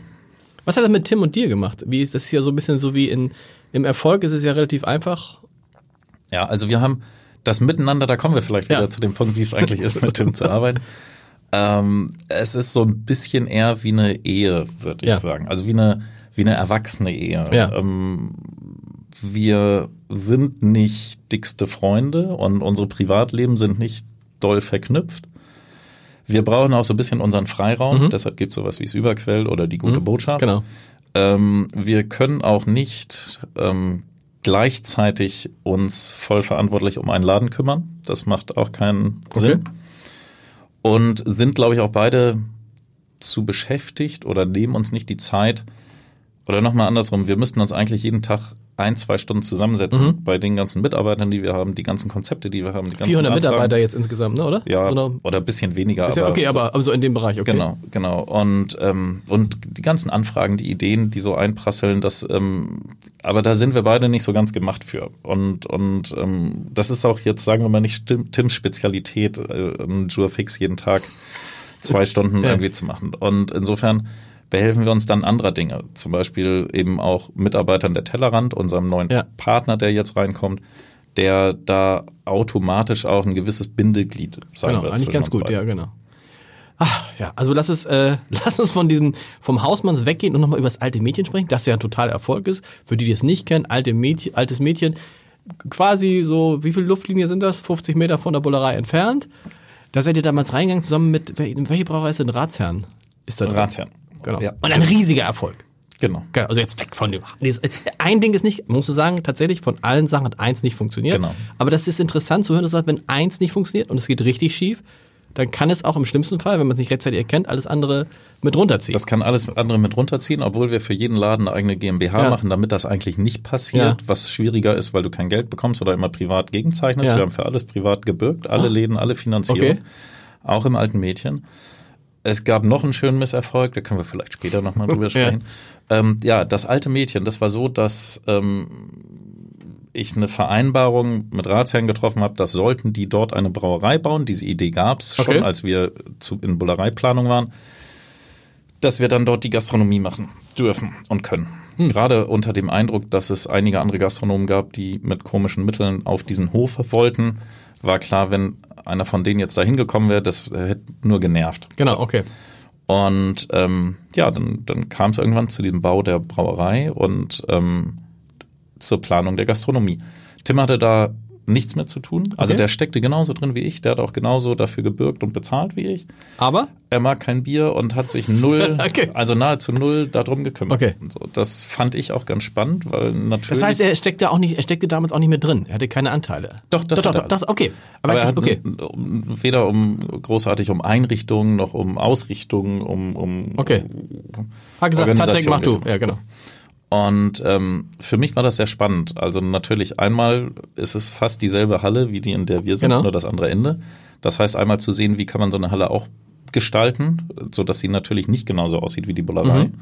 Was hat das mit Tim und dir gemacht? Wie ist das hier so ein bisschen so wie in, im Erfolg ist es ja relativ einfach. Ja, also wir haben das Miteinander, da kommen wir vielleicht wieder ja. zu dem Punkt, wie es eigentlich ist, mit Tim zu arbeiten. Ähm, es ist so ein bisschen eher wie eine Ehe, würde ich ja. sagen. Also wie eine, wie eine erwachsene Ehe. Ja. Ähm, wir sind nicht dickste Freunde und unsere Privatleben sind nicht doll verknüpft. Wir brauchen auch so ein bisschen unseren Freiraum, mhm. deshalb gibt es sowas wie das Überquell oder die gute mhm. Botschaft. Genau. Ähm, wir können auch nicht ähm, gleichzeitig uns voll verantwortlich um einen Laden kümmern. Das macht auch keinen okay. Sinn. Und sind, glaube ich, auch beide zu beschäftigt oder nehmen uns nicht die Zeit, oder nochmal andersrum, wir müssten uns eigentlich jeden Tag ein, zwei Stunden zusammensetzen mhm. bei den ganzen Mitarbeitern, die wir haben, die ganzen Konzepte, die wir haben. Die 400 Anfragen. Mitarbeiter jetzt insgesamt, ne, oder? Ja, so oder ein bisschen weniger. Bisschen, aber okay, aber, so in dem Bereich, okay. Genau, genau. Und, ähm, und die ganzen Anfragen, die Ideen, die so einprasseln, das, ähm, aber da sind wir beide nicht so ganz gemacht für. Und, und ähm, das ist auch jetzt, sagen wir mal, nicht Tims Spezialität, äh, einen Jura Fix jeden Tag zwei Stunden ja. irgendwie zu machen. Und insofern behelfen wir uns dann anderer Dinge. Zum Beispiel eben auch Mitarbeitern der Tellerrand, unserem neuen ja. Partner, der jetzt reinkommt, der da automatisch auch ein gewisses Bindeglied sein genau, wird. Eigentlich ganz gut, beiden. ja, genau. Ach, ja, also lass es, äh, lass uns von diesem, vom Hausmanns weggehen und nochmal über das alte Mädchen sprechen, das ja ein totaler Erfolg ist. Für die, die es nicht kennen, alte Mädchen, altes Mädchen, quasi so, wie viel Luftlinie sind das? 50 Meter von der Bullerei entfernt. Da seid ihr damals reingegangen zusammen mit, welche Brauerei ist denn Ratsherrn? Ist da drin? Ratsherrn. Genau. Ja. Und ein riesiger Erfolg. Genau. Also jetzt weg von dem. Ein Ding ist nicht, musst du sagen, tatsächlich von allen Sachen hat eins nicht funktioniert. Genau. Aber das ist interessant zu hören, dass wenn eins nicht funktioniert und es geht richtig schief, dann kann es auch im schlimmsten Fall, wenn man es nicht rechtzeitig erkennt, alles andere mit runterziehen. Das kann alles andere mit runterziehen, obwohl wir für jeden Laden eine eigene GmbH ja. machen, damit das eigentlich nicht passiert, ja. was schwieriger ist, weil du kein Geld bekommst oder immer privat gegenzeichnest. Ja. Wir haben für alles privat gebürgt, alle ah. Läden, alle Finanzierung, okay. auch im alten Mädchen. Es gab noch einen schönen Misserfolg, da können wir vielleicht später nochmal drüber sprechen. Ja. Ähm, ja, das alte Mädchen, das war so, dass ähm, ich eine Vereinbarung mit Ratsherren getroffen habe, dass sollten die dort eine Brauerei bauen, diese Idee gab's okay. schon, als wir zu, in Bullereiplanung waren, dass wir dann dort die Gastronomie machen dürfen und können. Hm. Gerade unter dem Eindruck, dass es einige andere Gastronomen gab, die mit komischen Mitteln auf diesen Hof wollten, war klar, wenn einer von denen jetzt da hingekommen wäre, das hätte nur genervt. Genau, okay. Und ähm, ja, dann, dann kam es irgendwann zu diesem Bau der Brauerei und ähm, zur Planung der Gastronomie. Tim hatte da nichts mehr zu tun. Also Okay. der steckte genauso drin wie ich, der hat auch genauso dafür gebürgt und bezahlt wie ich. Aber? Er mag kein Bier und hat sich null, Okay. also nahezu null darum gekümmert. Okay. So, das fand ich auch ganz spannend, weil natürlich. Das heißt, er steckte auch nicht, er steckte damals auch nicht mehr drin. Er hatte keine Anteile. Doch, das doch, doch, er das, okay. Aber, aber er hat okay. weder um großartig um Einrichtungen noch um Ausrichtungen, um, um Okay. Hat gesagt, Patrick, mach du. Ja, genau. Und ähm, für mich war das sehr spannend. Also natürlich einmal ist es fast dieselbe Halle wie die, in der wir sind, Genau. nur das andere Ende. Das heißt einmal zu sehen, wie kann man so eine Halle auch gestalten, so dass sie natürlich nicht genauso aussieht wie die Bullerei. Mhm.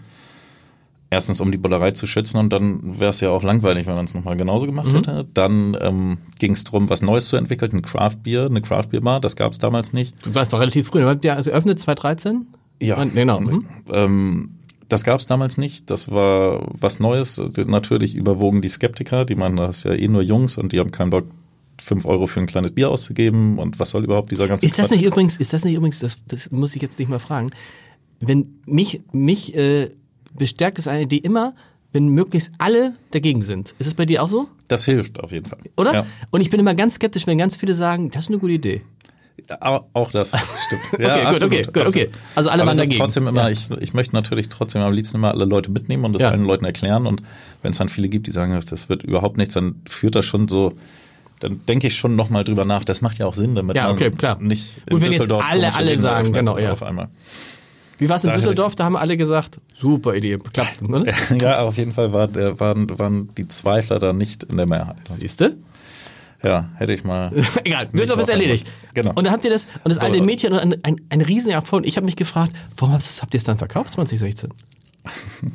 Erstens, um die Bullerei zu schützen und dann wäre es ja auch langweilig, wenn man es nochmal genauso gemacht Mhm. hätte. Dann ähm, ging es darum, was Neues zu entwickeln, ein Craft Beer, eine Craft Beer Bar, das gab es damals nicht. Das war relativ früh. Ja, also eröffnet 2013? Ja, Genau. Mhm. Ähm, das gab es damals nicht. Das war was Neues. Natürlich überwogen die Skeptiker, die meinen, das ist ja eh nur Jungs und die haben keinen Bock, fünf Euro für ein kleines Bier auszugeben und was soll überhaupt dieser ganze Ist das Quatsch? nicht übrigens, ist das nicht übrigens, das, das muss ich jetzt nicht mal fragen, wenn mich, mich äh, bestärkt es eine Idee immer, wenn möglichst alle dagegen sind. Ist es bei dir auch so? Das hilft auf jeden Fall. Oder? Ja. Und ich bin immer ganz skeptisch, wenn ganz viele sagen, das ist eine gute Idee. Auch, das stimmt. Okay, gut, okay, gut, okay. Also alle Aber waren dagegen. trotzdem immer, Ja. ich, ich möchte natürlich trotzdem am liebsten immer alle Leute mitnehmen und das Ja. allen Leuten erklären. Und wenn es dann viele gibt, die sagen, das- wird überhaupt nichts, dann führt das schon so, dann denke ich schon nochmal drüber nach. Das macht ja auch Sinn, damit Ja, man okay, klar. nicht in Und wenn jetzt Düsseldorf alle- komische alle Läden sagen, genau, ja. auf einmal. Wie war es in Da Düsseldorf? Da haben alle gesagt, super Idee, klappt. Ne? Ja, auf jeden Fall war der, waren, waren die Zweifler da nicht in der Mehrheit. Siehst du? Ja, hätte ich mal. Egal, Düsseldorf ist erledigt. Genau. Und dann habt ihr das, und das So. alte Mädchen, und ein, ein, ein riesen Erfolg. Ich habe mich gefragt, warum habt ihr es dann verkauft 2016?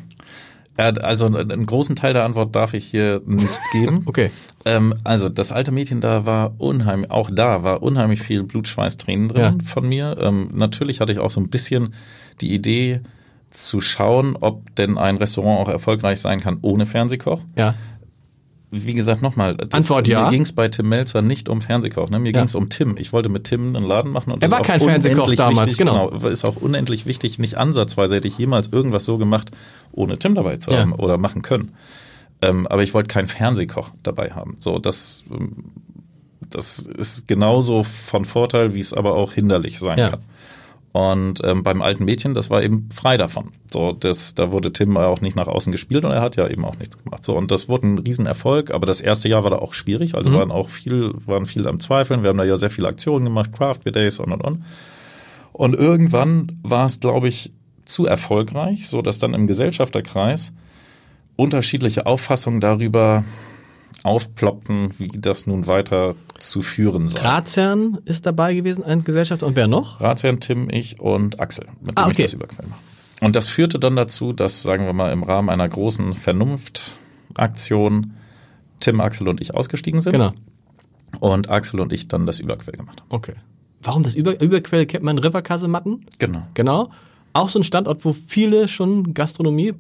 Ja, also einen großen Teil der Antwort darf ich hier nicht geben. Okay. Ähm, also das alte Mädchen da war unheimlich, auch da war unheimlich viel Blutschweiß, Tränen drin Ja. von mir. Ähm, natürlich hatte ich auch so ein bisschen die Idee zu schauen, ob denn ein Restaurant auch erfolgreich sein kann ohne Fernsehkoch. Ja. Wie gesagt, nochmal. Antwort ja. Mir ging es bei Tim Melzer nicht um Fernsehkoch. Ne? Mir Ja. ging es um Tim. Ich wollte mit Tim einen Laden machen. Und Er war kein Fernsehkoch unendlich damals, wichtig, genau. Ist auch unendlich wichtig. Nicht ansatzweise hätte ich jemals irgendwas so gemacht, ohne Tim dabei zu Ja. haben oder machen können. Ähm, aber ich wollte keinen Fernsehkoch dabei haben. So, das, ähm, das ist genauso von Vorteil, wie es aber auch hinderlich sein Ja. kann. Und ähm, beim alten Mädchen, das war eben frei davon. So, das, da wurde Tim auch nicht nach außen gespielt und er hat ja eben auch nichts gemacht. So, und das wurde ein Riesenerfolg, aber das erste Jahr war da auch schwierig. Also waren auch viel, waren viel am Zweifeln. Wir haben da ja sehr viele Aktionen gemacht, Craft Beer Days und und und. Und irgendwann war es, glaube ich, zu erfolgreich, so dass dann im Gesellschafterkreis unterschiedliche Auffassungen darüber aufploppten, wie das nun weiter zu führen sei. Ratsherrn ist dabei gewesen, ein Gesellschafter. Und wer noch? Ratsherrn, Tim, ich und Axel, mit dem Ah, okay. ich das Überquell mache. Und das führte dann dazu, dass, sagen wir mal, im Rahmen einer großen Vernunftaktion Tim, Axel und ich ausgestiegen sind. Genau. Und Axel und ich dann das Überquell gemacht haben. Okay. Warum das Über Überquell kennt man Riverkasematten? Genau. Genau. Auch so ein Standort, wo viele schon Gastronomie.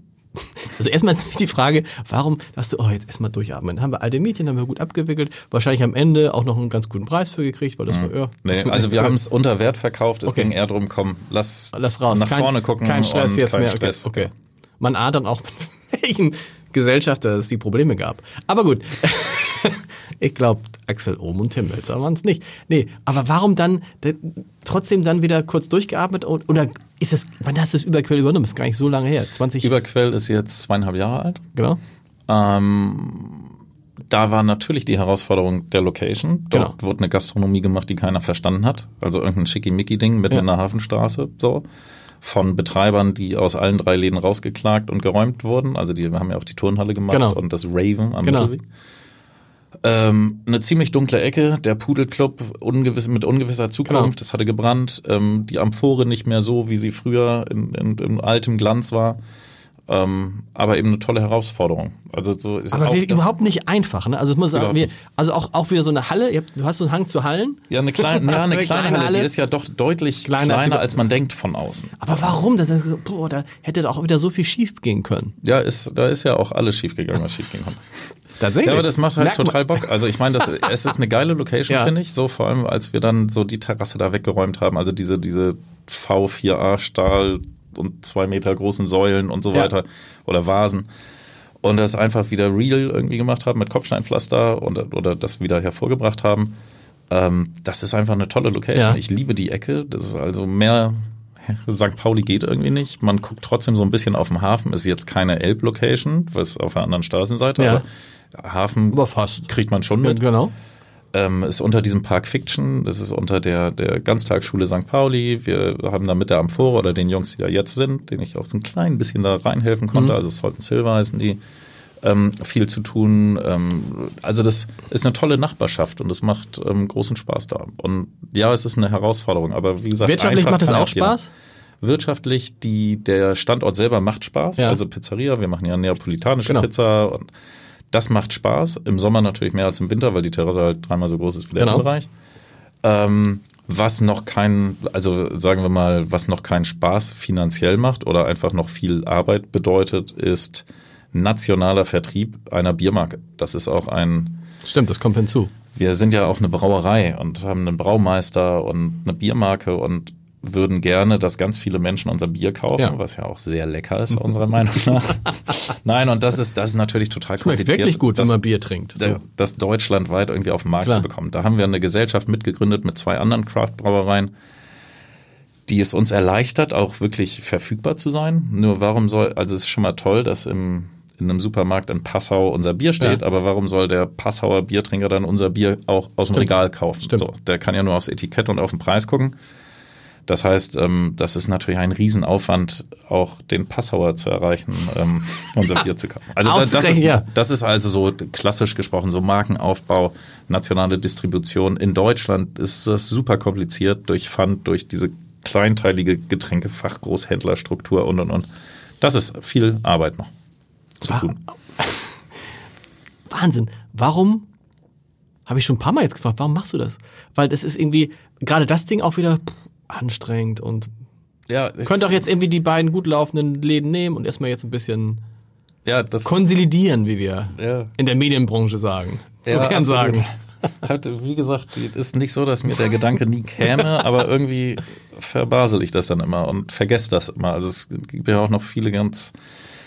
Also erstmal ist die Frage, warum hast du, oh, jetzt erstmal durchatmen. Haben wir alte Mädchen, haben wir gut abgewickelt, wahrscheinlich am Ende auch noch einen ganz guten Preis für gekriegt, weil das war, ja. Nee, also wir haben es unter Wert verkauft. Es Okay. ging eher darum, komm, lass, Lass raus. nach kein, vorne gucken. Kein Stress und jetzt kein mehr. Stress. Okay. okay. Man ahnt dann auch, mit welchem Gesellschafter es die Probleme gab. Aber gut. ich glaube, Axel Ohm und Tim Melzer waren es nicht. Nee, aber warum dann de- trotzdem dann wieder kurz durchgeatmet? Oder ist es, wann hast du das Überquell übernommen? Ist gar nicht so lange her. 20. Überquell ist jetzt zweieinhalb Jahre alt. genau. Ähm, da war natürlich die Herausforderung der Location. Dort Genau. wurde eine Gastronomie gemacht, die keiner verstanden hat. Also irgendein Schickimicki-Ding mitten Ja. in der Hafenstraße. So. Von Betreibern, die aus allen drei Läden rausgeklagt und geräumt wurden. Also die haben ja auch die Turnhalle gemacht Genau. und das Raven am Genau. Mittelweg. Ähm, eine ziemlich dunkle Ecke, der Pudelclub ungewiss, mit ungewisser Zukunft, Genau. es hatte gebrannt, ähm, die Amphore nicht mehr so, wie sie früher in, in, in altem Glanz war. Ähm, aber eben eine tolle Herausforderung. Also so ist Aber überhaupt nicht einfach. Ne? Also ich muss sagen, wir, also auch, auch wieder so eine Halle. Habt, du hast so einen Hang zu Hallen. Ja, eine kleine, ja, eine Eine kleine Halle, Halle. die ist ja doch deutlich Kleiner kleiner, als man denkt von außen. Aber warum? Das ist boah, da hätte doch auch wieder so viel schief gehen können. Ja, ist, da ist ja auch alles schiefgegangen, was schiefgehen konnte. Tatsächlich. Ja, aber das macht halt Merk total Bock. Also ich meine, das, es ist eine geile Location, ja. finde ich. So vor allem, als wir dann so die Terrasse da weggeräumt haben. Also diese, diese V4A Stahl und zwei Meter großen Säulen und so ja. weiter. Oder Vasen. Und das einfach wieder real irgendwie gemacht haben mit Kopfsteinpflaster und, oder das wieder hervorgebracht haben. Ähm, das ist einfach eine tolle Location. Ja. Ich liebe die Ecke. Das ist also mehr, St. Pauli geht irgendwie nicht. Man guckt trotzdem so ein bisschen auf den Hafen. Ist jetzt keine Elb-Location, was auf der anderen Straßenseite, ja. aber Hafen aber fast. kriegt man schon mit. Ja, genau. Ähm, ist unter diesem Park Fiction, das ist unter der, der Ganztagsschule St. Pauli. Wir haben da mit der Amphore oder den Jungs, die da jetzt sind, denen ich auch so ein klein bisschen da reinhelfen konnte, mhm. also Salt Silver heißen die, ähm, viel zu tun. Ähm, also das ist eine tolle Nachbarschaft und es macht ähm, großen Spaß da. Und ja, es ist eine Herausforderung, aber wie gesagt, wirtschaftlich macht es auch Spaß. Wirtschaftlich, die, der Standort selber macht Spaß. Ja. Also Pizzeria, wir machen ja neapolitanische genau. Pizza und das macht Spaß. Im Sommer natürlich mehr als im Winter, weil die Terrasse halt dreimal so groß ist wie der genau. Bereich. Ähm, was noch kein, also sagen wir mal, was noch keinen Spaß finanziell macht oder einfach noch viel Arbeit bedeutet, ist nationaler Vertrieb einer Biermarke. Das ist auch ein. Stimmt, das kommt hinzu. Wir sind ja auch eine Brauerei und haben einen Braumeister und eine Biermarke und würden gerne, dass ganz viele Menschen unser Bier kaufen, ja. was ja auch sehr lecker ist, unserer Meinung nach. Nein, und das ist, das ist natürlich total Schmeckt kompliziert. wirklich gut, das, wenn man Bier trinkt. So. Das deutschlandweit irgendwie auf den Markt Klar. zu bekommen. Da haben wir eine Gesellschaft mitgegründet mit zwei anderen Craft-Brauereien, die es uns erleichtert, auch wirklich verfügbar zu sein. Nur warum soll, also es ist schon mal toll, dass im in einem Supermarkt in Passau unser Bier steht, ja. aber warum soll der Passauer Biertrinker dann unser Bier auch aus dem Stimmt. Regal kaufen? Stimmt. So, der kann ja nur aufs Etikett und auf den Preis gucken. Das heißt, ähm, das ist natürlich ein Riesenaufwand, auch den Passauer zu erreichen, ähm, unser Bier zu kaufen. Also das, das, ist, das ist also so klassisch gesprochen, so Markenaufbau, nationale Distribution. In Deutschland ist das super kompliziert durch Pfand, durch diese kleinteilige Getränkefachgroßhändlerstruktur und und und. Das ist viel Arbeit noch zu tun. Wahnsinn. Warum habe ich schon ein paar Mal jetzt gefragt, warum machst du das? Weil das ist irgendwie, gerade das Ding auch wieder anstrengend und ja, könnte auch jetzt irgendwie die beiden gut laufenden Läden nehmen und erstmal jetzt ein bisschen ja, das, konsolidieren, wie wir ja. in der Medienbranche sagen. So ja, gern sagen. Halt, wie gesagt, ist nicht so, dass mir der Gedanke nie käme, aber irgendwie verbasel ich das dann immer und vergesse das immer. Also es gibt ja auch noch viele ganz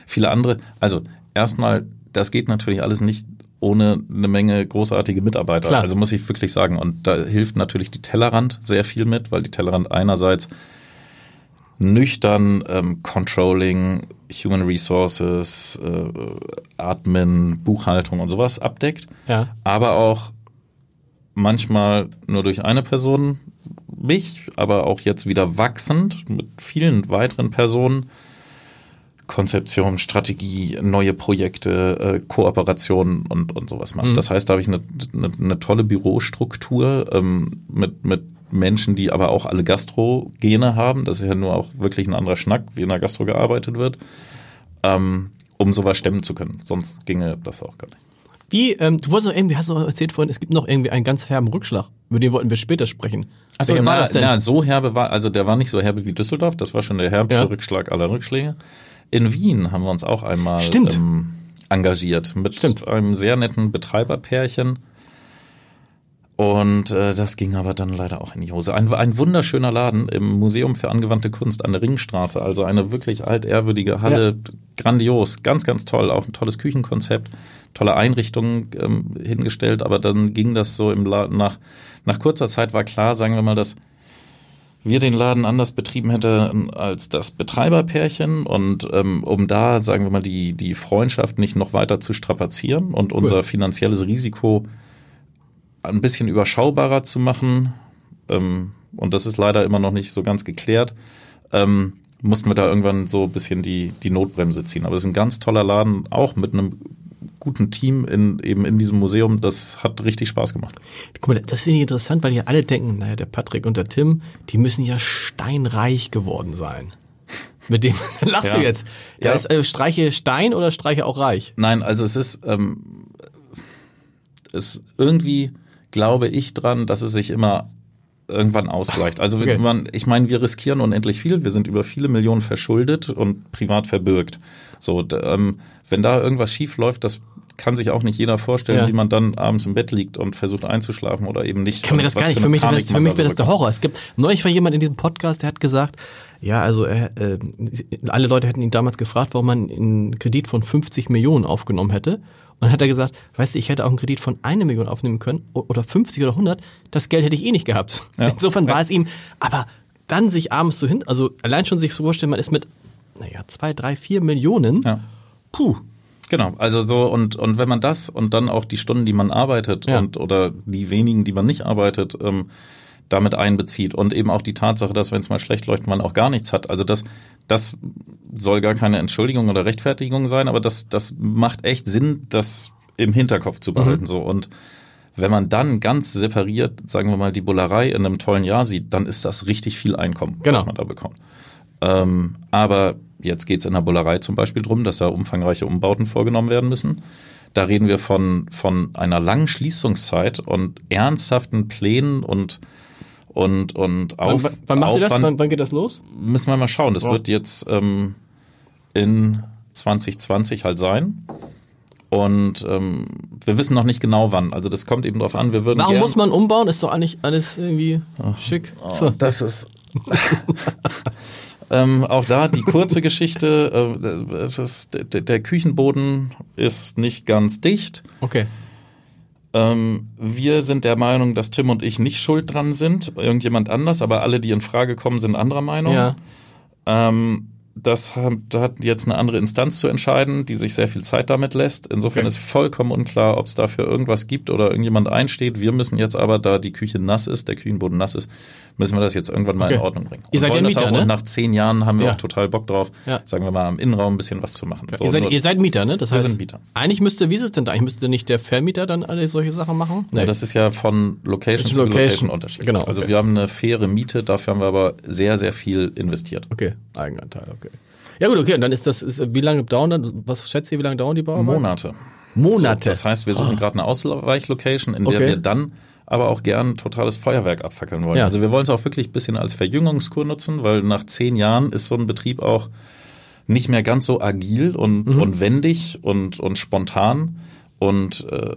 viele andere. Also erstmal, das geht natürlich alles nicht ohne eine Menge großartige Mitarbeiter. Klar. Also muss ich wirklich sagen. Und da hilft natürlich die Tellerrand sehr viel mit, weil die Tellerrand einerseits nüchtern ähm, Controlling, Human Resources, äh, Admin, Buchhaltung und sowas abdeckt. Ja. Aber auch manchmal nur durch eine Person, mich, aber auch jetzt wieder wachsend mit vielen weiteren Personen Konzeption, Strategie, neue Projekte, äh, Kooperationen und, und sowas macht. Mhm. Das heißt, da habe ich eine, eine, eine tolle Bürostruktur ähm, mit, mit Menschen, die aber auch alle Gastro-Gene haben. Das ist ja nur auch wirklich ein anderer Schnack, wie in der Gastro gearbeitet wird, ähm, um sowas stemmen zu können. Sonst ginge das auch gar nicht. Wie, ähm, du wolltest noch irgendwie, hast du noch erzählt vorhin, es gibt noch irgendwie einen ganz herben Rückschlag. Über den wollten wir später sprechen. Also na, na, so herbe war, also der war nicht so herbe wie Düsseldorf, das war schon der herbste ja. Rückschlag aller Rückschläge. In Wien haben wir uns auch einmal ähm, engagiert mit Stimmt. einem sehr netten Betreiberpärchen. Und äh, das ging aber dann leider auch in die Hose. Ein, ein wunderschöner Laden im Museum für angewandte Kunst an der Ringstraße. Also eine wirklich altehrwürdige Halle. Ja. Grandios, ganz, ganz toll. Auch ein tolles Küchenkonzept, tolle Einrichtungen ähm, hingestellt. Aber dann ging das so im Laden nach, nach kurzer Zeit war klar, sagen wir mal, dass wir den Laden anders betrieben hätten als das Betreiberpärchen und ähm, um da, sagen wir mal, die, die Freundschaft nicht noch weiter zu strapazieren und cool. unser finanzielles Risiko ein bisschen überschaubarer zu machen, ähm, und das ist leider immer noch nicht so ganz geklärt, ähm, mussten wir da irgendwann so ein bisschen die, die Notbremse ziehen. Aber es ist ein ganz toller Laden, auch mit einem guten Team in, eben in diesem Museum. Das hat richtig Spaß gemacht. Guck mal, das finde ich interessant, weil ja alle denken, naja, der Patrick und der Tim, die müssen ja steinreich geworden sein. Mit dem lachst ja. du jetzt. Da ja. ist äh, Streiche Stein oder Streiche auch reich? Nein, also es ist, ähm, es irgendwie glaube ich dran, dass es sich immer irgendwann ausgleicht. Also okay. man, ich meine, wir riskieren unendlich viel. Wir sind über viele Millionen verschuldet und privat verbürgt. So, ähm, wenn da irgendwas schief läuft, das kann sich auch nicht jeder vorstellen, ja. wie man dann abends im Bett liegt und versucht einzuschlafen oder eben nicht. Ich kann mir das gar nicht. Für, für mich, das, für mich wäre das der Horror. Es gibt neulich war jemand in diesem Podcast, der hat gesagt, ja, also er, äh, alle Leute hätten ihn damals gefragt, warum man einen Kredit von 50 Millionen aufgenommen hätte. Und dann hat er gesagt, weißt du, ich hätte auch einen Kredit von einer Million aufnehmen können oder 50 oder 100. Das Geld hätte ich eh nicht gehabt. Ja. Insofern war es ihm, aber dann sich abends so hin, also allein schon sich vorstellen, man ist mit, naja, zwei, drei, vier Millionen. Ja. Puh. Genau, also so und und wenn man das und dann auch die Stunden, die man arbeitet ja. und oder die wenigen, die man nicht arbeitet, ähm, damit einbezieht und eben auch die Tatsache, dass wenn es mal schlecht läuft, man auch gar nichts hat. Also das, das soll gar keine Entschuldigung oder Rechtfertigung sein, aber das, das macht echt Sinn, das im Hinterkopf zu behalten. Mhm. So und wenn man dann ganz separiert, sagen wir mal, die Bullerei in einem tollen Jahr sieht, dann ist das richtig viel Einkommen, genau. was man da bekommt. Ähm, aber jetzt geht es in der Bullerei zum Beispiel drum, dass da umfangreiche Umbauten vorgenommen werden müssen. Da reden wir von, von einer langen Schließungszeit und ernsthaften Plänen und und, und auf, wann, wann macht ihr das? Wann, wann geht das los? Müssen wir mal schauen. Das oh. wird jetzt ähm, in 2020 halt sein. Und ähm, wir wissen noch nicht genau wann. Also das kommt eben darauf an. Wir würden Warum muss man umbauen? Ist doch eigentlich alles irgendwie oh, schick. Oh, so. Das ist ähm, auch da die kurze Geschichte. Äh, das, der, der Küchenboden ist nicht ganz dicht. Okay. Ähm, wir sind der Meinung, dass Tim und ich nicht schuld dran sind, irgendjemand anders, aber alle, die in Frage kommen, sind anderer Meinung. Ja. Ähm, das hat, jetzt eine andere Instanz zu entscheiden, die sich sehr viel Zeit damit lässt. Insofern okay. ist vollkommen unklar, ob es dafür irgendwas gibt oder irgendjemand einsteht. Wir müssen jetzt aber, da die Küche nass ist, der Küchenboden nass ist, müssen wir das jetzt irgendwann mal okay. in Ordnung bringen. Ihr seid ja Mieter, ne? Und nach zehn Jahren haben wir ja. auch total Bock drauf, ja. sagen wir mal, am Innenraum ein bisschen was zu machen. Okay. So, ihr, seid, ihr, seid, Mieter, ne? Das heißt, wir sind Mieter. Eigentlich müsste, wie ist es denn da? Eigentlich müsste nicht der Vermieter dann alle solche Sachen machen? Nee. Ja, das ist ja von Location zu Location, Location unterschiedlich. Genau, also wir haben eine faire Miete, dafür haben wir aber sehr, sehr viel investiert. Okay, Eigenanteil, okay. Ja gut, okay, und dann ist das, ist, wie lange dauern dann, was schätzt ihr, wie lange dauern die Bauarbeiten? Monate. Monate. So, das heißt, wir suchen oh. gerade eine Ausweichlocation, in der okay. wir dann aber auch gern totales Feuerwerk abfackeln wollen. Ja. Also wir wollen es auch wirklich ein bisschen als Verjüngungskur nutzen, weil nach zehn Jahren ist so ein Betrieb auch nicht mehr ganz so agil und, mhm. und wendig und, und spontan und äh,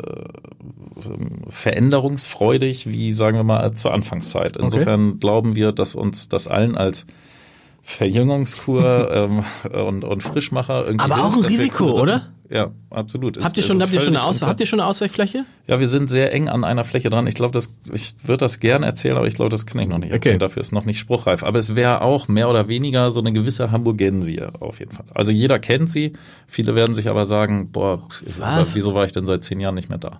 veränderungsfreudig wie, sagen wir mal, zur Anfangszeit. Insofern okay. glauben wir, dass uns das allen als Verjüngungskur ähm, und, und Frischmacher irgendwie. Aber auch ein Risiko, oder? Ja, absolut. Habt ihr schon, habt ihr schon, eine Aus habt ihr schon eine Ausweichfläche? Ja, wir sind sehr eng an einer Fläche dran. Ich glaube, das, ich würde das gerne erzählen, aber ich glaube, das kann ich noch nicht erzählen. Okay. Dafür ist noch nicht spruchreif. Aber es wäre auch mehr oder weniger so eine gewisse Hamburgensie auf jeden Fall. Also jeder kennt sie. Viele werden sich aber sagen, boah, Was? wieso war ich denn seit zehn Jahren nicht mehr da?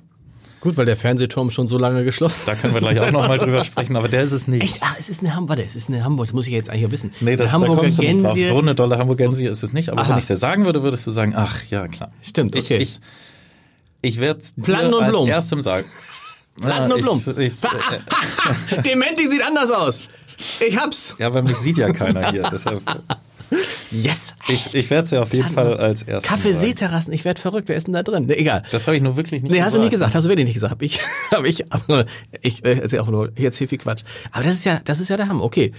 Gut, weil der Fernsehturm schon so lange geschlossen ist. Da können wir gleich auch nochmal drüber sprechen, aber der ist es nicht. Echt? Ah, es ist eine Hamburg, es ist eine Hamburg, das muss ich jetzt eigentlich wissen. Nee, das, da kommst du nicht drauf. So eine dolle Hamburgensie ist es nicht, aber Aha. wenn ich es dir sagen würde, würdest du sagen, ach, ja, klar. Stimmt, okay. Ich, ich, ich werde dir als Blum. erstem sagen. Platten und Blum. Ich, ich, äh, Dementi sieht anders aus. Ich hab's. Ja, aber mich sieht ja keiner hier. Deshalb. Yes! Ich, ich werde es ja auf jeden Fall als erstes. Kaffee-Seeterrassen, ich werde verrückt, wer ist denn da drin? Ne, egal. Das habe ich nur wirklich nicht nee, gesagt. Nee, hast du nicht gesagt, hast du wirklich nicht gesagt. Hab ich, hab ich, aber ich äh, erzähl auch nur, ich erzähle viel Quatsch. Aber das ist ja, das ist ja der Hammer, okay.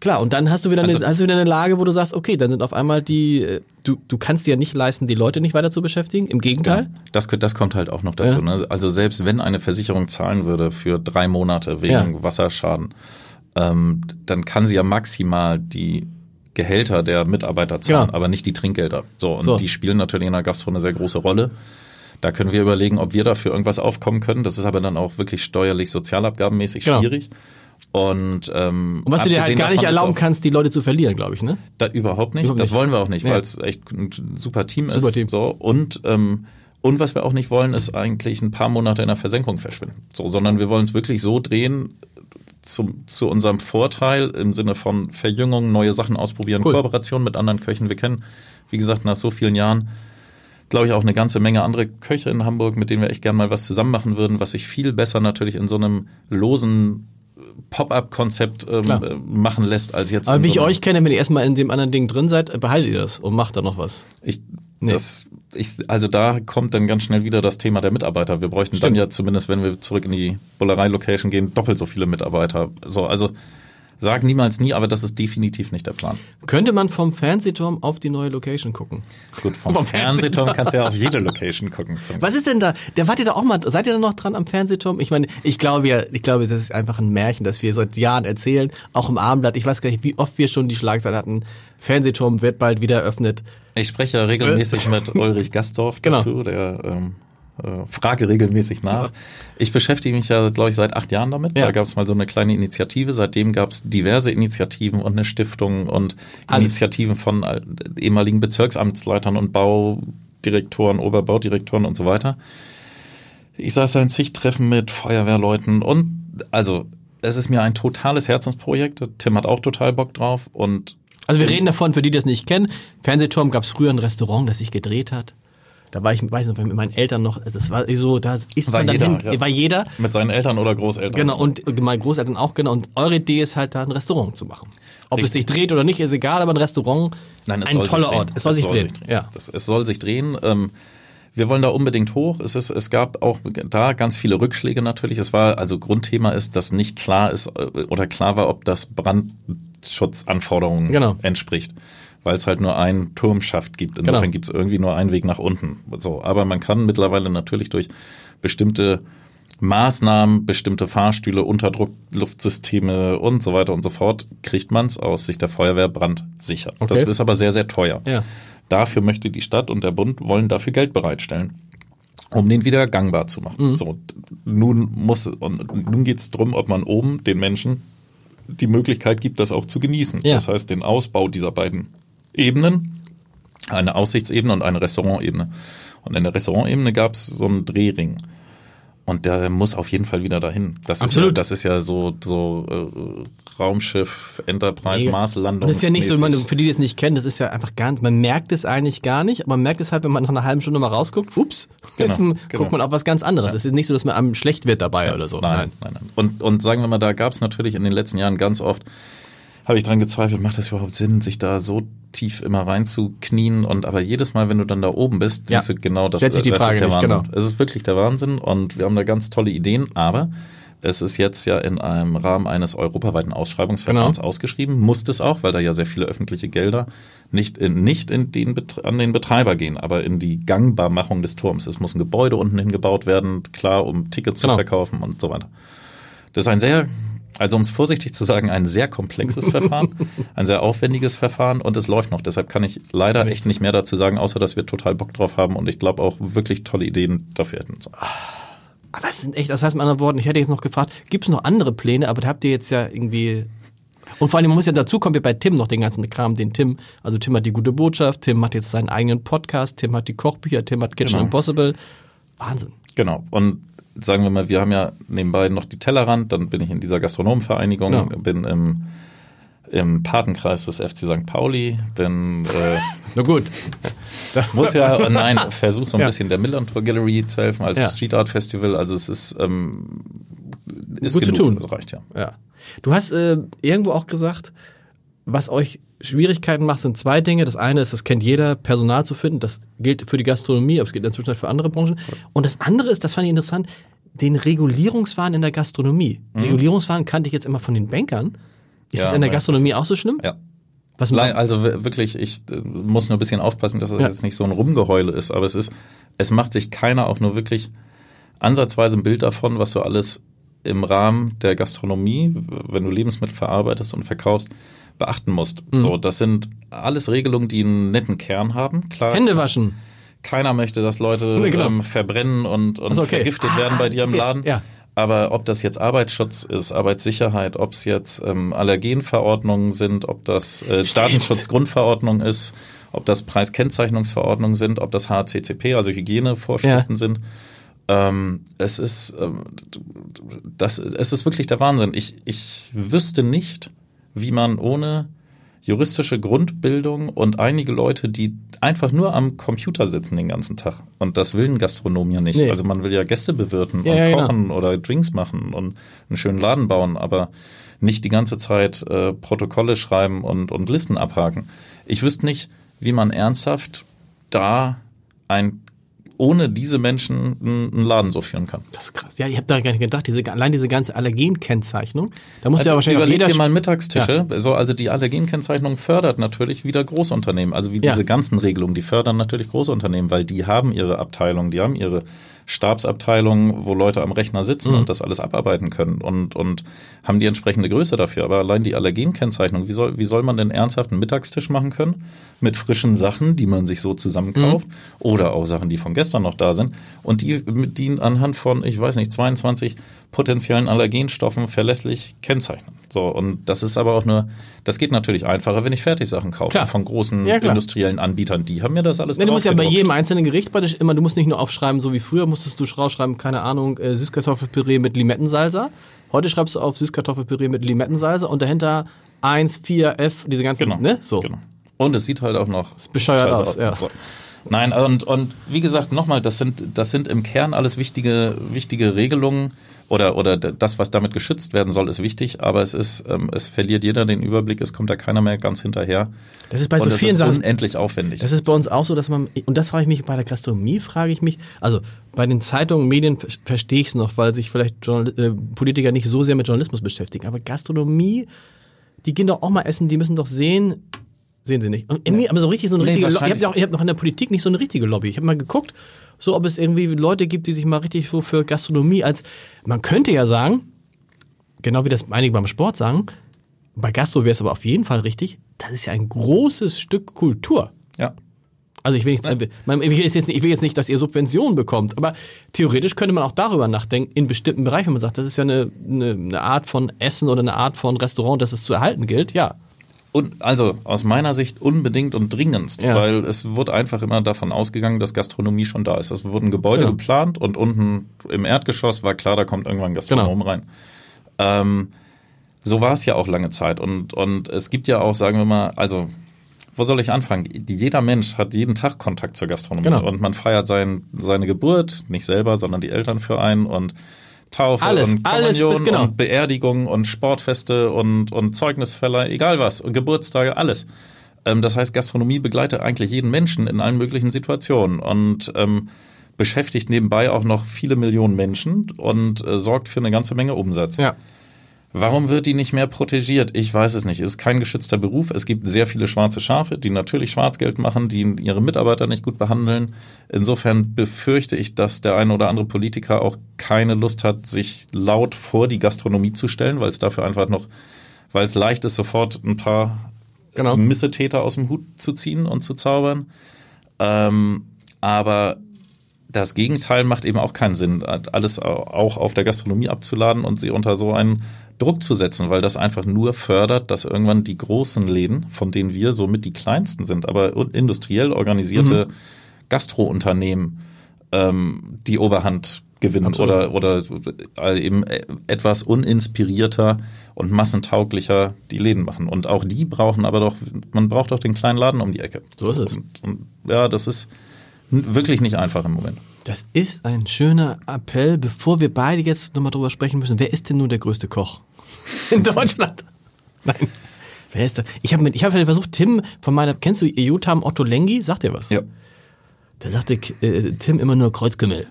Klar, und dann hast du wieder eine, also, hast du wieder eine Lage, wo du sagst, okay, dann sind auf einmal die, äh, du, du kannst dir ja nicht leisten, die Leute nicht weiter zu beschäftigen. Im Gegenteil. Ja, das, das kommt halt auch noch dazu. Ja. Ne? Also selbst wenn eine Versicherung zahlen würde für drei Monate wegen ja. Wasserschaden, ähm, dann kann sie ja maximal die Gehälter der Mitarbeiter zahlen, ja. aber nicht die Trinkgelder. So, und so. die spielen natürlich in der Gastro eine sehr große Rolle. Da können wir überlegen, ob wir dafür irgendwas aufkommen können. Das ist aber dann auch wirklich steuerlich, sozialabgabenmäßig genau. schwierig. Und, ähm, und was du dir halt gar nicht erlauben kannst, die Leute zu verlieren, glaube ich, ne? Da, überhaupt nicht. Überhaupt das nicht. wollen wir auch nicht, ja. weil es echt ein super Team super ist. Team. So und ähm, und was wir auch nicht wollen, ist eigentlich ein paar Monate in der Versenkung verschwinden. So, sondern wir wollen es wirklich so drehen, zum, zu unserem Vorteil im Sinne von Verjüngung, neue Sachen ausprobieren, cool. Kooperation mit anderen Köchen. Wir kennen, wie gesagt, nach so vielen Jahren, glaube ich, auch eine ganze Menge andere Köche in Hamburg, mit denen wir echt gerne mal was zusammen machen würden, was sich viel besser natürlich in so einem losen Pop-up-Konzept ähm, äh, machen lässt als jetzt. Aber wie so ich euch kenne, wenn ihr erstmal in dem anderen Ding drin seid, behaltet ihr das und macht da noch was. Ich, nee. das ich, also da kommt dann ganz schnell wieder das Thema der Mitarbeiter. Wir bräuchten Stimmt. dann ja zumindest, wenn wir zurück in die Bullerei-Location gehen, doppelt so viele Mitarbeiter. So, also Sag niemals nie, aber das ist definitiv nicht der Plan. Könnte man vom Fernsehturm auf die neue Location gucken? Gut, vom, vom Fernsehturm kannst du ja auf jede Location gucken. Was ist denn da? Der wart ihr da auch mal, seid ihr da noch dran am Fernsehturm? Ich meine, ich glaube ja, ich glaube, das ist einfach ein Märchen, das wir seit Jahren erzählen, auch im Abendblatt. Ich weiß gar nicht, wie oft wir schon die Schlagzeile hatten. Fernsehturm wird bald wieder eröffnet. Ich spreche ja regelmäßig mit Ulrich Gastorf genau. dazu, der ähm, äh, frage regelmäßig nach. Ich beschäftige mich ja, glaube ich, seit acht Jahren damit. Ja. Da gab es mal so eine kleine Initiative. Seitdem gab es diverse Initiativen und eine Stiftung und Alles. Initiativen von ehemaligen Bezirksamtsleitern und Baudirektoren, Oberbaudirektoren und so weiter. Ich saß da in zig Treffen mit Feuerwehrleuten und also es ist mir ein totales Herzensprojekt. Tim hat auch total Bock drauf und also wir reden davon, für die, die das nicht kennen, Fernsehturm gab es früher ein Restaurant, das sich gedreht hat. Da war ich, weiß nicht, mit meinen Eltern noch, das war so, da ist war man jeder, dann hin, ja. war jeder. Mit seinen Eltern oder Großeltern. Genau, und meine Großeltern auch, genau. Und eure Idee ist halt da ein Restaurant zu machen. Ob Richtig. es sich dreht oder nicht, ist egal, aber ein Restaurant, Nein, es ein toller Ort. Es soll, es sich, soll drehen. sich drehen. Ja. Das, es soll sich drehen. Ähm, wir wollen da unbedingt hoch. Es, ist, es gab auch da ganz viele Rückschläge natürlich. Es war, also Grundthema ist, dass nicht klar ist äh, oder klar war, ob das Brandschutzanforderungen genau. entspricht weil es halt nur einen Turmschaft gibt. Insofern genau. gibt es irgendwie nur einen Weg nach unten. So, aber man kann mittlerweile natürlich durch bestimmte Maßnahmen, bestimmte Fahrstühle, Unterdruckluftsysteme und so weiter und so fort, kriegt man es aus Sicht der Feuerwehr brandsicher. Okay. Das ist aber sehr, sehr teuer. Ja. Dafür möchte die Stadt und der Bund wollen dafür Geld bereitstellen um den wieder gangbar zu machen. Mhm. So, nun muss und nun geht es darum, ob man oben den Menschen die Möglichkeit gibt, das auch zu genießen. Ja. Das heißt, den Ausbau dieser beiden Ebenen, eine Aussichtsebene und eine Restaurantebene. Und in der Restaurantebene gab es so einen Drehring. Und der muss auf jeden Fall wieder dahin. Das Absolut. ist ja, das ist ja so, so äh, Raumschiff, Enterprise, nee. Marslandung. Das ist ja nicht so, man, für die, die es nicht kennen, das ist ja einfach gar nicht, man merkt es eigentlich gar nicht, aber man merkt es halt, wenn man nach einer halben Stunde mal rausguckt, ups, genau, jetzt genau. guckt man auf was ganz anderes. Ja. Es ist nicht so, dass man einem schlecht wird dabei ja, oder so. Nein, nein, nein. nein. Und, und sagen wir mal, da gab es natürlich in den letzten Jahren ganz oft habe ich dran gezweifelt, macht das überhaupt Sinn, sich da so tief immer reinzuknien und aber jedes Mal, wenn du dann da oben bist, ja. denkst du genau das, das, die Frage ist der nicht, Wahnsinn. Genau. Es ist wirklich der Wahnsinn und wir haben da ganz tolle Ideen, aber es ist jetzt ja in einem Rahmen eines europaweiten Ausschreibungsverfahrens genau. ausgeschrieben, muss es auch, weil da ja sehr viele öffentliche Gelder nicht in, nicht in den, an den Betreiber gehen, aber in die Gangbarmachung des Turms. Es muss ein Gebäude unten hingebaut werden, klar, um Tickets genau. zu verkaufen und so weiter. Das ist ein sehr also um es vorsichtig zu sagen, ein sehr komplexes Verfahren, ein sehr aufwendiges Verfahren und es läuft noch. Deshalb kann ich leider echt nicht mehr dazu sagen, außer dass wir total Bock drauf haben und ich glaube auch wirklich tolle Ideen dafür hätten. So. Aber es sind echt, das heißt mit anderen Worten, ich hätte jetzt noch gefragt, gibt es noch andere Pläne, aber da habt ihr jetzt ja irgendwie und vor allem, man muss ja dazu kommen, wir bei Tim noch den ganzen Kram, den Tim, also Tim hat die gute Botschaft, Tim hat jetzt seinen eigenen Podcast, Tim hat die Kochbücher, Tim hat Kitchen genau. Impossible. Wahnsinn. Genau. Und sagen wir mal, wir haben ja nebenbei noch die Tellerrand, dann bin ich in dieser Gastronomenvereinigung, ja. bin im, im Patenkreis des FC St. Pauli, bin äh, Na gut. muss ja, nein, versuche so ein ja. bisschen der Millan Tour Gallery zu helfen als ja. Street Art Festival, also es ist, ähm, ist gut genug, zu tun. Das reicht ja. ja. Du hast äh, irgendwo auch gesagt, was euch Schwierigkeiten macht, sind zwei Dinge. Das eine ist, das kennt jeder, Personal zu finden. Das gilt für die Gastronomie, aber es gilt inzwischen für andere Branchen. Und das andere ist, das fand ich interessant, den Regulierungswahn in der Gastronomie. Mhm. Regulierungswahn kannte ich jetzt immer von den Bankern. Ist ja, das in der Gastronomie auch so schlimm? Ja. Was also wirklich, ich äh, muss nur ein bisschen aufpassen, dass das ja. jetzt nicht so ein Rumgeheule ist, aber es ist, es macht sich keiner auch nur wirklich ansatzweise ein Bild davon, was du alles im Rahmen der Gastronomie, wenn du Lebensmittel verarbeitest und verkaufst, beachten musst. Mhm. So, das sind alles Regelungen, die einen netten Kern haben. Klar. Hände waschen. Keiner möchte, dass Leute nee, genau. ähm, verbrennen und, und okay. vergiftet ah, werden bei dir im Laden. Ja. Aber ob das jetzt Arbeitsschutz ist, Arbeitssicherheit, ob es jetzt ähm, Allergenverordnungen sind, ob das äh, Datenschutzgrundverordnung ist, ob das Preiskennzeichnungsverordnungen sind, ob das HCCP, also Hygienevorschriften ja. sind. Ähm, es ist ähm, das, es ist wirklich der Wahnsinn. Ich, ich wüsste nicht, wie man ohne juristische Grundbildung und einige Leute, die einfach nur am Computer sitzen den ganzen Tag. Und das will ein Gastronom ja nicht. Nee. Also man will ja Gäste bewirten ja, und ja, kochen genau. oder Drinks machen und einen schönen Laden bauen, aber nicht die ganze Zeit äh, Protokolle schreiben und, und Listen abhaken. Ich wüsste nicht, wie man ernsthaft da ein ohne diese Menschen einen Laden so führen kann. Das ist krass. Ja, ich habe da gar nicht gedacht, diese, allein diese ganze Allergenkennzeichnung. Da muss also, ja wahrscheinlich überleg dir mal Mittagstische. Ja. So, also die Allergenkennzeichnung fördert natürlich wieder Großunternehmen. Also wie diese ja. ganzen Regelungen, die fördern natürlich Großunternehmen, weil die haben ihre Abteilung, die haben ihre Stabsabteilungen, wo Leute am Rechner sitzen mhm. und das alles abarbeiten können und, und haben die entsprechende Größe dafür. Aber allein die Allergenkennzeichnung, wie soll, wie soll man denn ernsthaft einen Mittagstisch machen können mit frischen Sachen, die man sich so zusammenkauft mhm. oder auch Sachen, die von gestern noch da sind und die, die anhand von, ich weiß nicht, 22 potenziellen Allergenstoffen verlässlich kennzeichnen. So, und das ist aber auch nur, das geht natürlich einfacher, wenn ich Fertigsachen kaufe klar. von großen ja, industriellen Anbietern. Die haben mir das alles nee, Du musst ja bei jedem einzelnen Gericht praktisch immer, du musst nicht nur aufschreiben, so wie früher musstest du rausschreiben, keine Ahnung, äh, Süßkartoffelpüree mit Limettensalsa. Heute schreibst du auf Süßkartoffelpüree mit Limettensalsa und dahinter 1, 4, F, diese ganzen, genau, ne? So. Genau. Und es sieht halt auch noch bescheuert aus, aus. Ja. Nein, und, und wie gesagt, nochmal, das sind, das sind im Kern alles wichtige, wichtige Regelungen oder, oder das, was damit geschützt werden soll, ist wichtig, aber es ist, ähm, es verliert jeder den Überblick, es kommt da keiner mehr ganz hinterher. Das ist bei so und vielen Sachen unendlich aufwendig. Das ist bei uns auch so, dass man, und das frage ich mich bei der Gastronomie, frage ich mich, also bei den Zeitungen, Medien verstehe ich es noch, weil sich vielleicht Journal äh, Politiker nicht so sehr mit Journalismus beschäftigen, aber Gastronomie, die gehen doch auch mal essen, die müssen doch sehen, Sehen sie nicht. Und irgendwie, aber so richtig so eine nee, richtige Lobby. Ihr habt, ja auch, ihr habt noch in der Politik nicht so eine richtige Lobby. Ich habe mal geguckt, so ob es irgendwie Leute gibt, die sich mal richtig so für Gastronomie als. Man könnte ja sagen, genau wie das einige beim Sport sagen, bei Gastro wäre es aber auf jeden Fall richtig, das ist ja ein großes Stück Kultur. Ja. Also ich will, nicht, ich, will jetzt nicht, ich will jetzt nicht, dass ihr Subventionen bekommt, aber theoretisch könnte man auch darüber nachdenken, in bestimmten Bereichen, wenn man sagt, das ist ja eine, eine, eine Art von Essen oder eine Art von Restaurant, das es zu erhalten gilt, ja. Und also aus meiner Sicht unbedingt und dringendst, ja. weil es wird einfach immer davon ausgegangen, dass Gastronomie schon da ist. Es wurden Gebäude genau. geplant und unten im Erdgeschoss war klar, da kommt irgendwann Gastronom genau. rein. Ähm, so war es ja auch lange Zeit. Und, und es gibt ja auch, sagen wir mal, also wo soll ich anfangen? Jeder Mensch hat jeden Tag Kontakt zur Gastronomie genau. und man feiert sein, seine Geburt, nicht selber, sondern die Eltern für einen und Taufe alles, und Kommunion alles genau. und Beerdigung und Sportfeste und, und Zeugnisfälle, egal was, Geburtstage, alles. Ähm, das heißt, Gastronomie begleitet eigentlich jeden Menschen in allen möglichen Situationen und ähm, beschäftigt nebenbei auch noch viele Millionen Menschen und äh, sorgt für eine ganze Menge Umsatz. Ja. Warum wird die nicht mehr protegiert? Ich weiß es nicht. Es ist kein geschützter Beruf. Es gibt sehr viele schwarze Schafe, die natürlich Schwarzgeld machen, die ihre Mitarbeiter nicht gut behandeln. Insofern befürchte ich, dass der eine oder andere Politiker auch keine Lust hat, sich laut vor die Gastronomie zu stellen, weil es dafür einfach noch, weil es leicht ist, sofort ein paar genau. Missetäter aus dem Hut zu ziehen und zu zaubern. Ähm, aber das Gegenteil macht eben auch keinen Sinn, alles auch auf der Gastronomie abzuladen und sie unter so einen Druck zu setzen, weil das einfach nur fördert, dass irgendwann die großen Läden, von denen wir somit die kleinsten sind, aber industriell organisierte mhm. Gastrounternehmen ähm, die Oberhand gewinnen Absolut. oder, oder äh, eben etwas uninspirierter und massentauglicher die Läden machen. Und auch die brauchen aber doch, man braucht doch den kleinen Laden um die Ecke. So ist es. Und, und ja, das ist wirklich nicht einfach im Moment. Das ist ein schöner Appell, bevor wir beide jetzt nochmal drüber sprechen müssen. Wer ist denn nun der größte Koch in Deutschland? Nein. Wer ist da? Ich habe ich hab halt versucht, Tim von meiner, kennst du Jotam Otto Lengi? Sagt dir was? Ja. Da sagte äh, Tim immer nur Kreuzkümmel.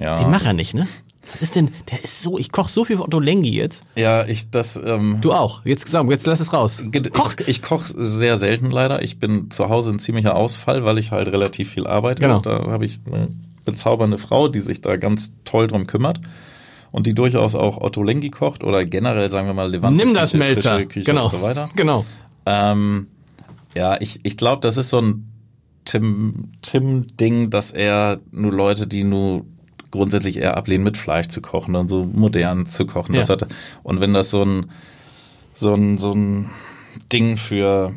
Ja. Den macht er nicht, ne? Was ist denn, der ist so, ich koche so viel von Otto Lengi jetzt. Ja, ich das. Ähm, du auch. Jetzt sag, jetzt lass es raus. Koch. Ich, ich koche sehr selten leider. Ich bin zu Hause ein ziemlicher Ausfall, weil ich halt relativ viel arbeite. Genau. Da habe ich eine bezaubernde Frau, die sich da ganz toll drum kümmert und die durchaus auch Otto Lengi kocht oder generell sagen wir mal Levante. Nimm das Küche, Melzer. Küche genau. und so weiter. Genau. Ähm, ja, ich, ich glaube, das ist so ein Tim, Tim-Ding, dass er nur Leute, die nur grundsätzlich eher ablehnen, mit Fleisch zu kochen und so modern zu kochen. Ja. Das hat, und wenn das so ein, so ein, so ein Ding für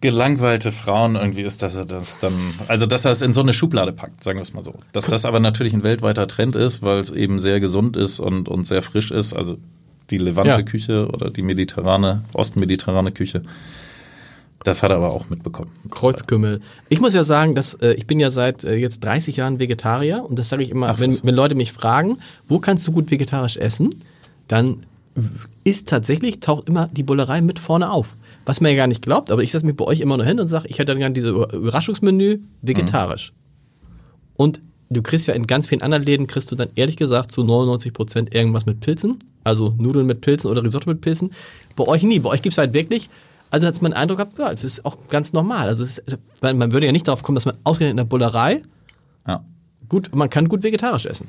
gelangweilte Frauen irgendwie ist, dass er das dann, also dass er es in so eine Schublade packt, sagen wir es mal so. Dass das aber natürlich ein weltweiter Trend ist, weil es eben sehr gesund ist und, und sehr frisch ist. Also die Levante-Küche oder die mediterrane, ostmediterrane Küche das hat er aber auch mitbekommen. Kreuzkümmel. Ich muss ja sagen, dass äh, ich bin ja seit äh, jetzt 30 Jahren Vegetarier und das sage ich immer, Ach, wenn, wenn Leute mich fragen, wo kannst du gut vegetarisch essen, dann ist tatsächlich, taucht immer die Bullerei mit vorne auf. Was man ja gar nicht glaubt, aber ich setze mich bei euch immer noch hin und sage, ich hätte dann gerne dieses Überraschungsmenü vegetarisch. Mhm. Und du kriegst ja in ganz vielen anderen Läden, kriegst du dann ehrlich gesagt zu 99 Prozent irgendwas mit Pilzen. Also Nudeln mit Pilzen oder Risotto mit Pilzen. Bei euch nie. Bei euch gibt's halt wirklich, also hat man den Eindruck gehabt, ja, es ist auch ganz normal. Also ist, man, würde ja nicht darauf kommen, dass man ausgerechnet in der Bullerei Ja. gut, man kann gut vegetarisch essen.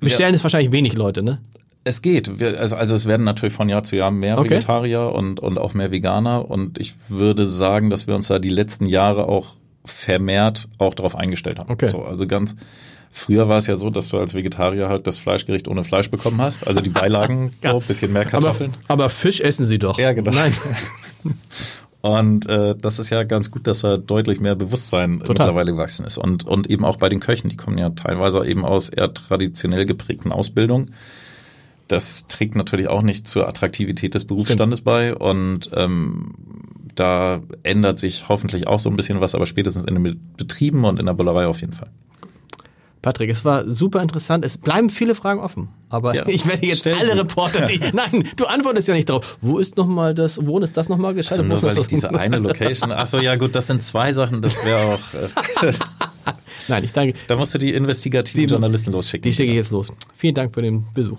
Bestellen ist wahrscheinlich wenig Leute, ne? Es geht. Wir, also, also es werden natürlich von Jahr zu Jahr mehr Okay. Vegetarier und, und auch mehr Veganer. Und ich würde sagen, dass wir uns da die letzten Jahre auch vermehrt auch darauf eingestellt haben. Okay. So, also ganz früher war es ja so, dass du als Vegetarier halt das Fleischgericht ohne Fleisch bekommen hast. Also die Beilagen, so bisschen mehr Aber, Kartoffeln. aber Fisch essen sie doch. Ja, genau. Nein. Und äh, das ist ja ganz gut, dass da deutlich mehr Bewusstsein mittlerweile gewachsen ist. Und, und eben auch bei den Köchen, die kommen ja teilweise eben aus eher traditionell geprägten Ausbildungen. Das trägt natürlich auch nicht zur Attraktivität des Berufsstandes bei. Und ähm, da ändert sich hoffentlich auch so ein bisschen was, aber spätestens in den Betrieben und in der Bullerei auf jeden Fall. Patrick, es war super interessant. Es bleiben viele Fragen offen. Aber Ja. ich werde jetzt alle sie. Reporter, die. Nein, du antwortest ja nicht drauf. Wo ist nochmal das, wo ist das nochmal Also gescheitert? Wo nur weil ich diese eine Location. Ach so, ja gut, das sind zwei Sachen. Das wäre auch. Äh, Nein, ich danke. da musst du die investigativen Die- Journalisten losschicken. Die schicke ich jetzt los. Vielen Dank für den Besuch.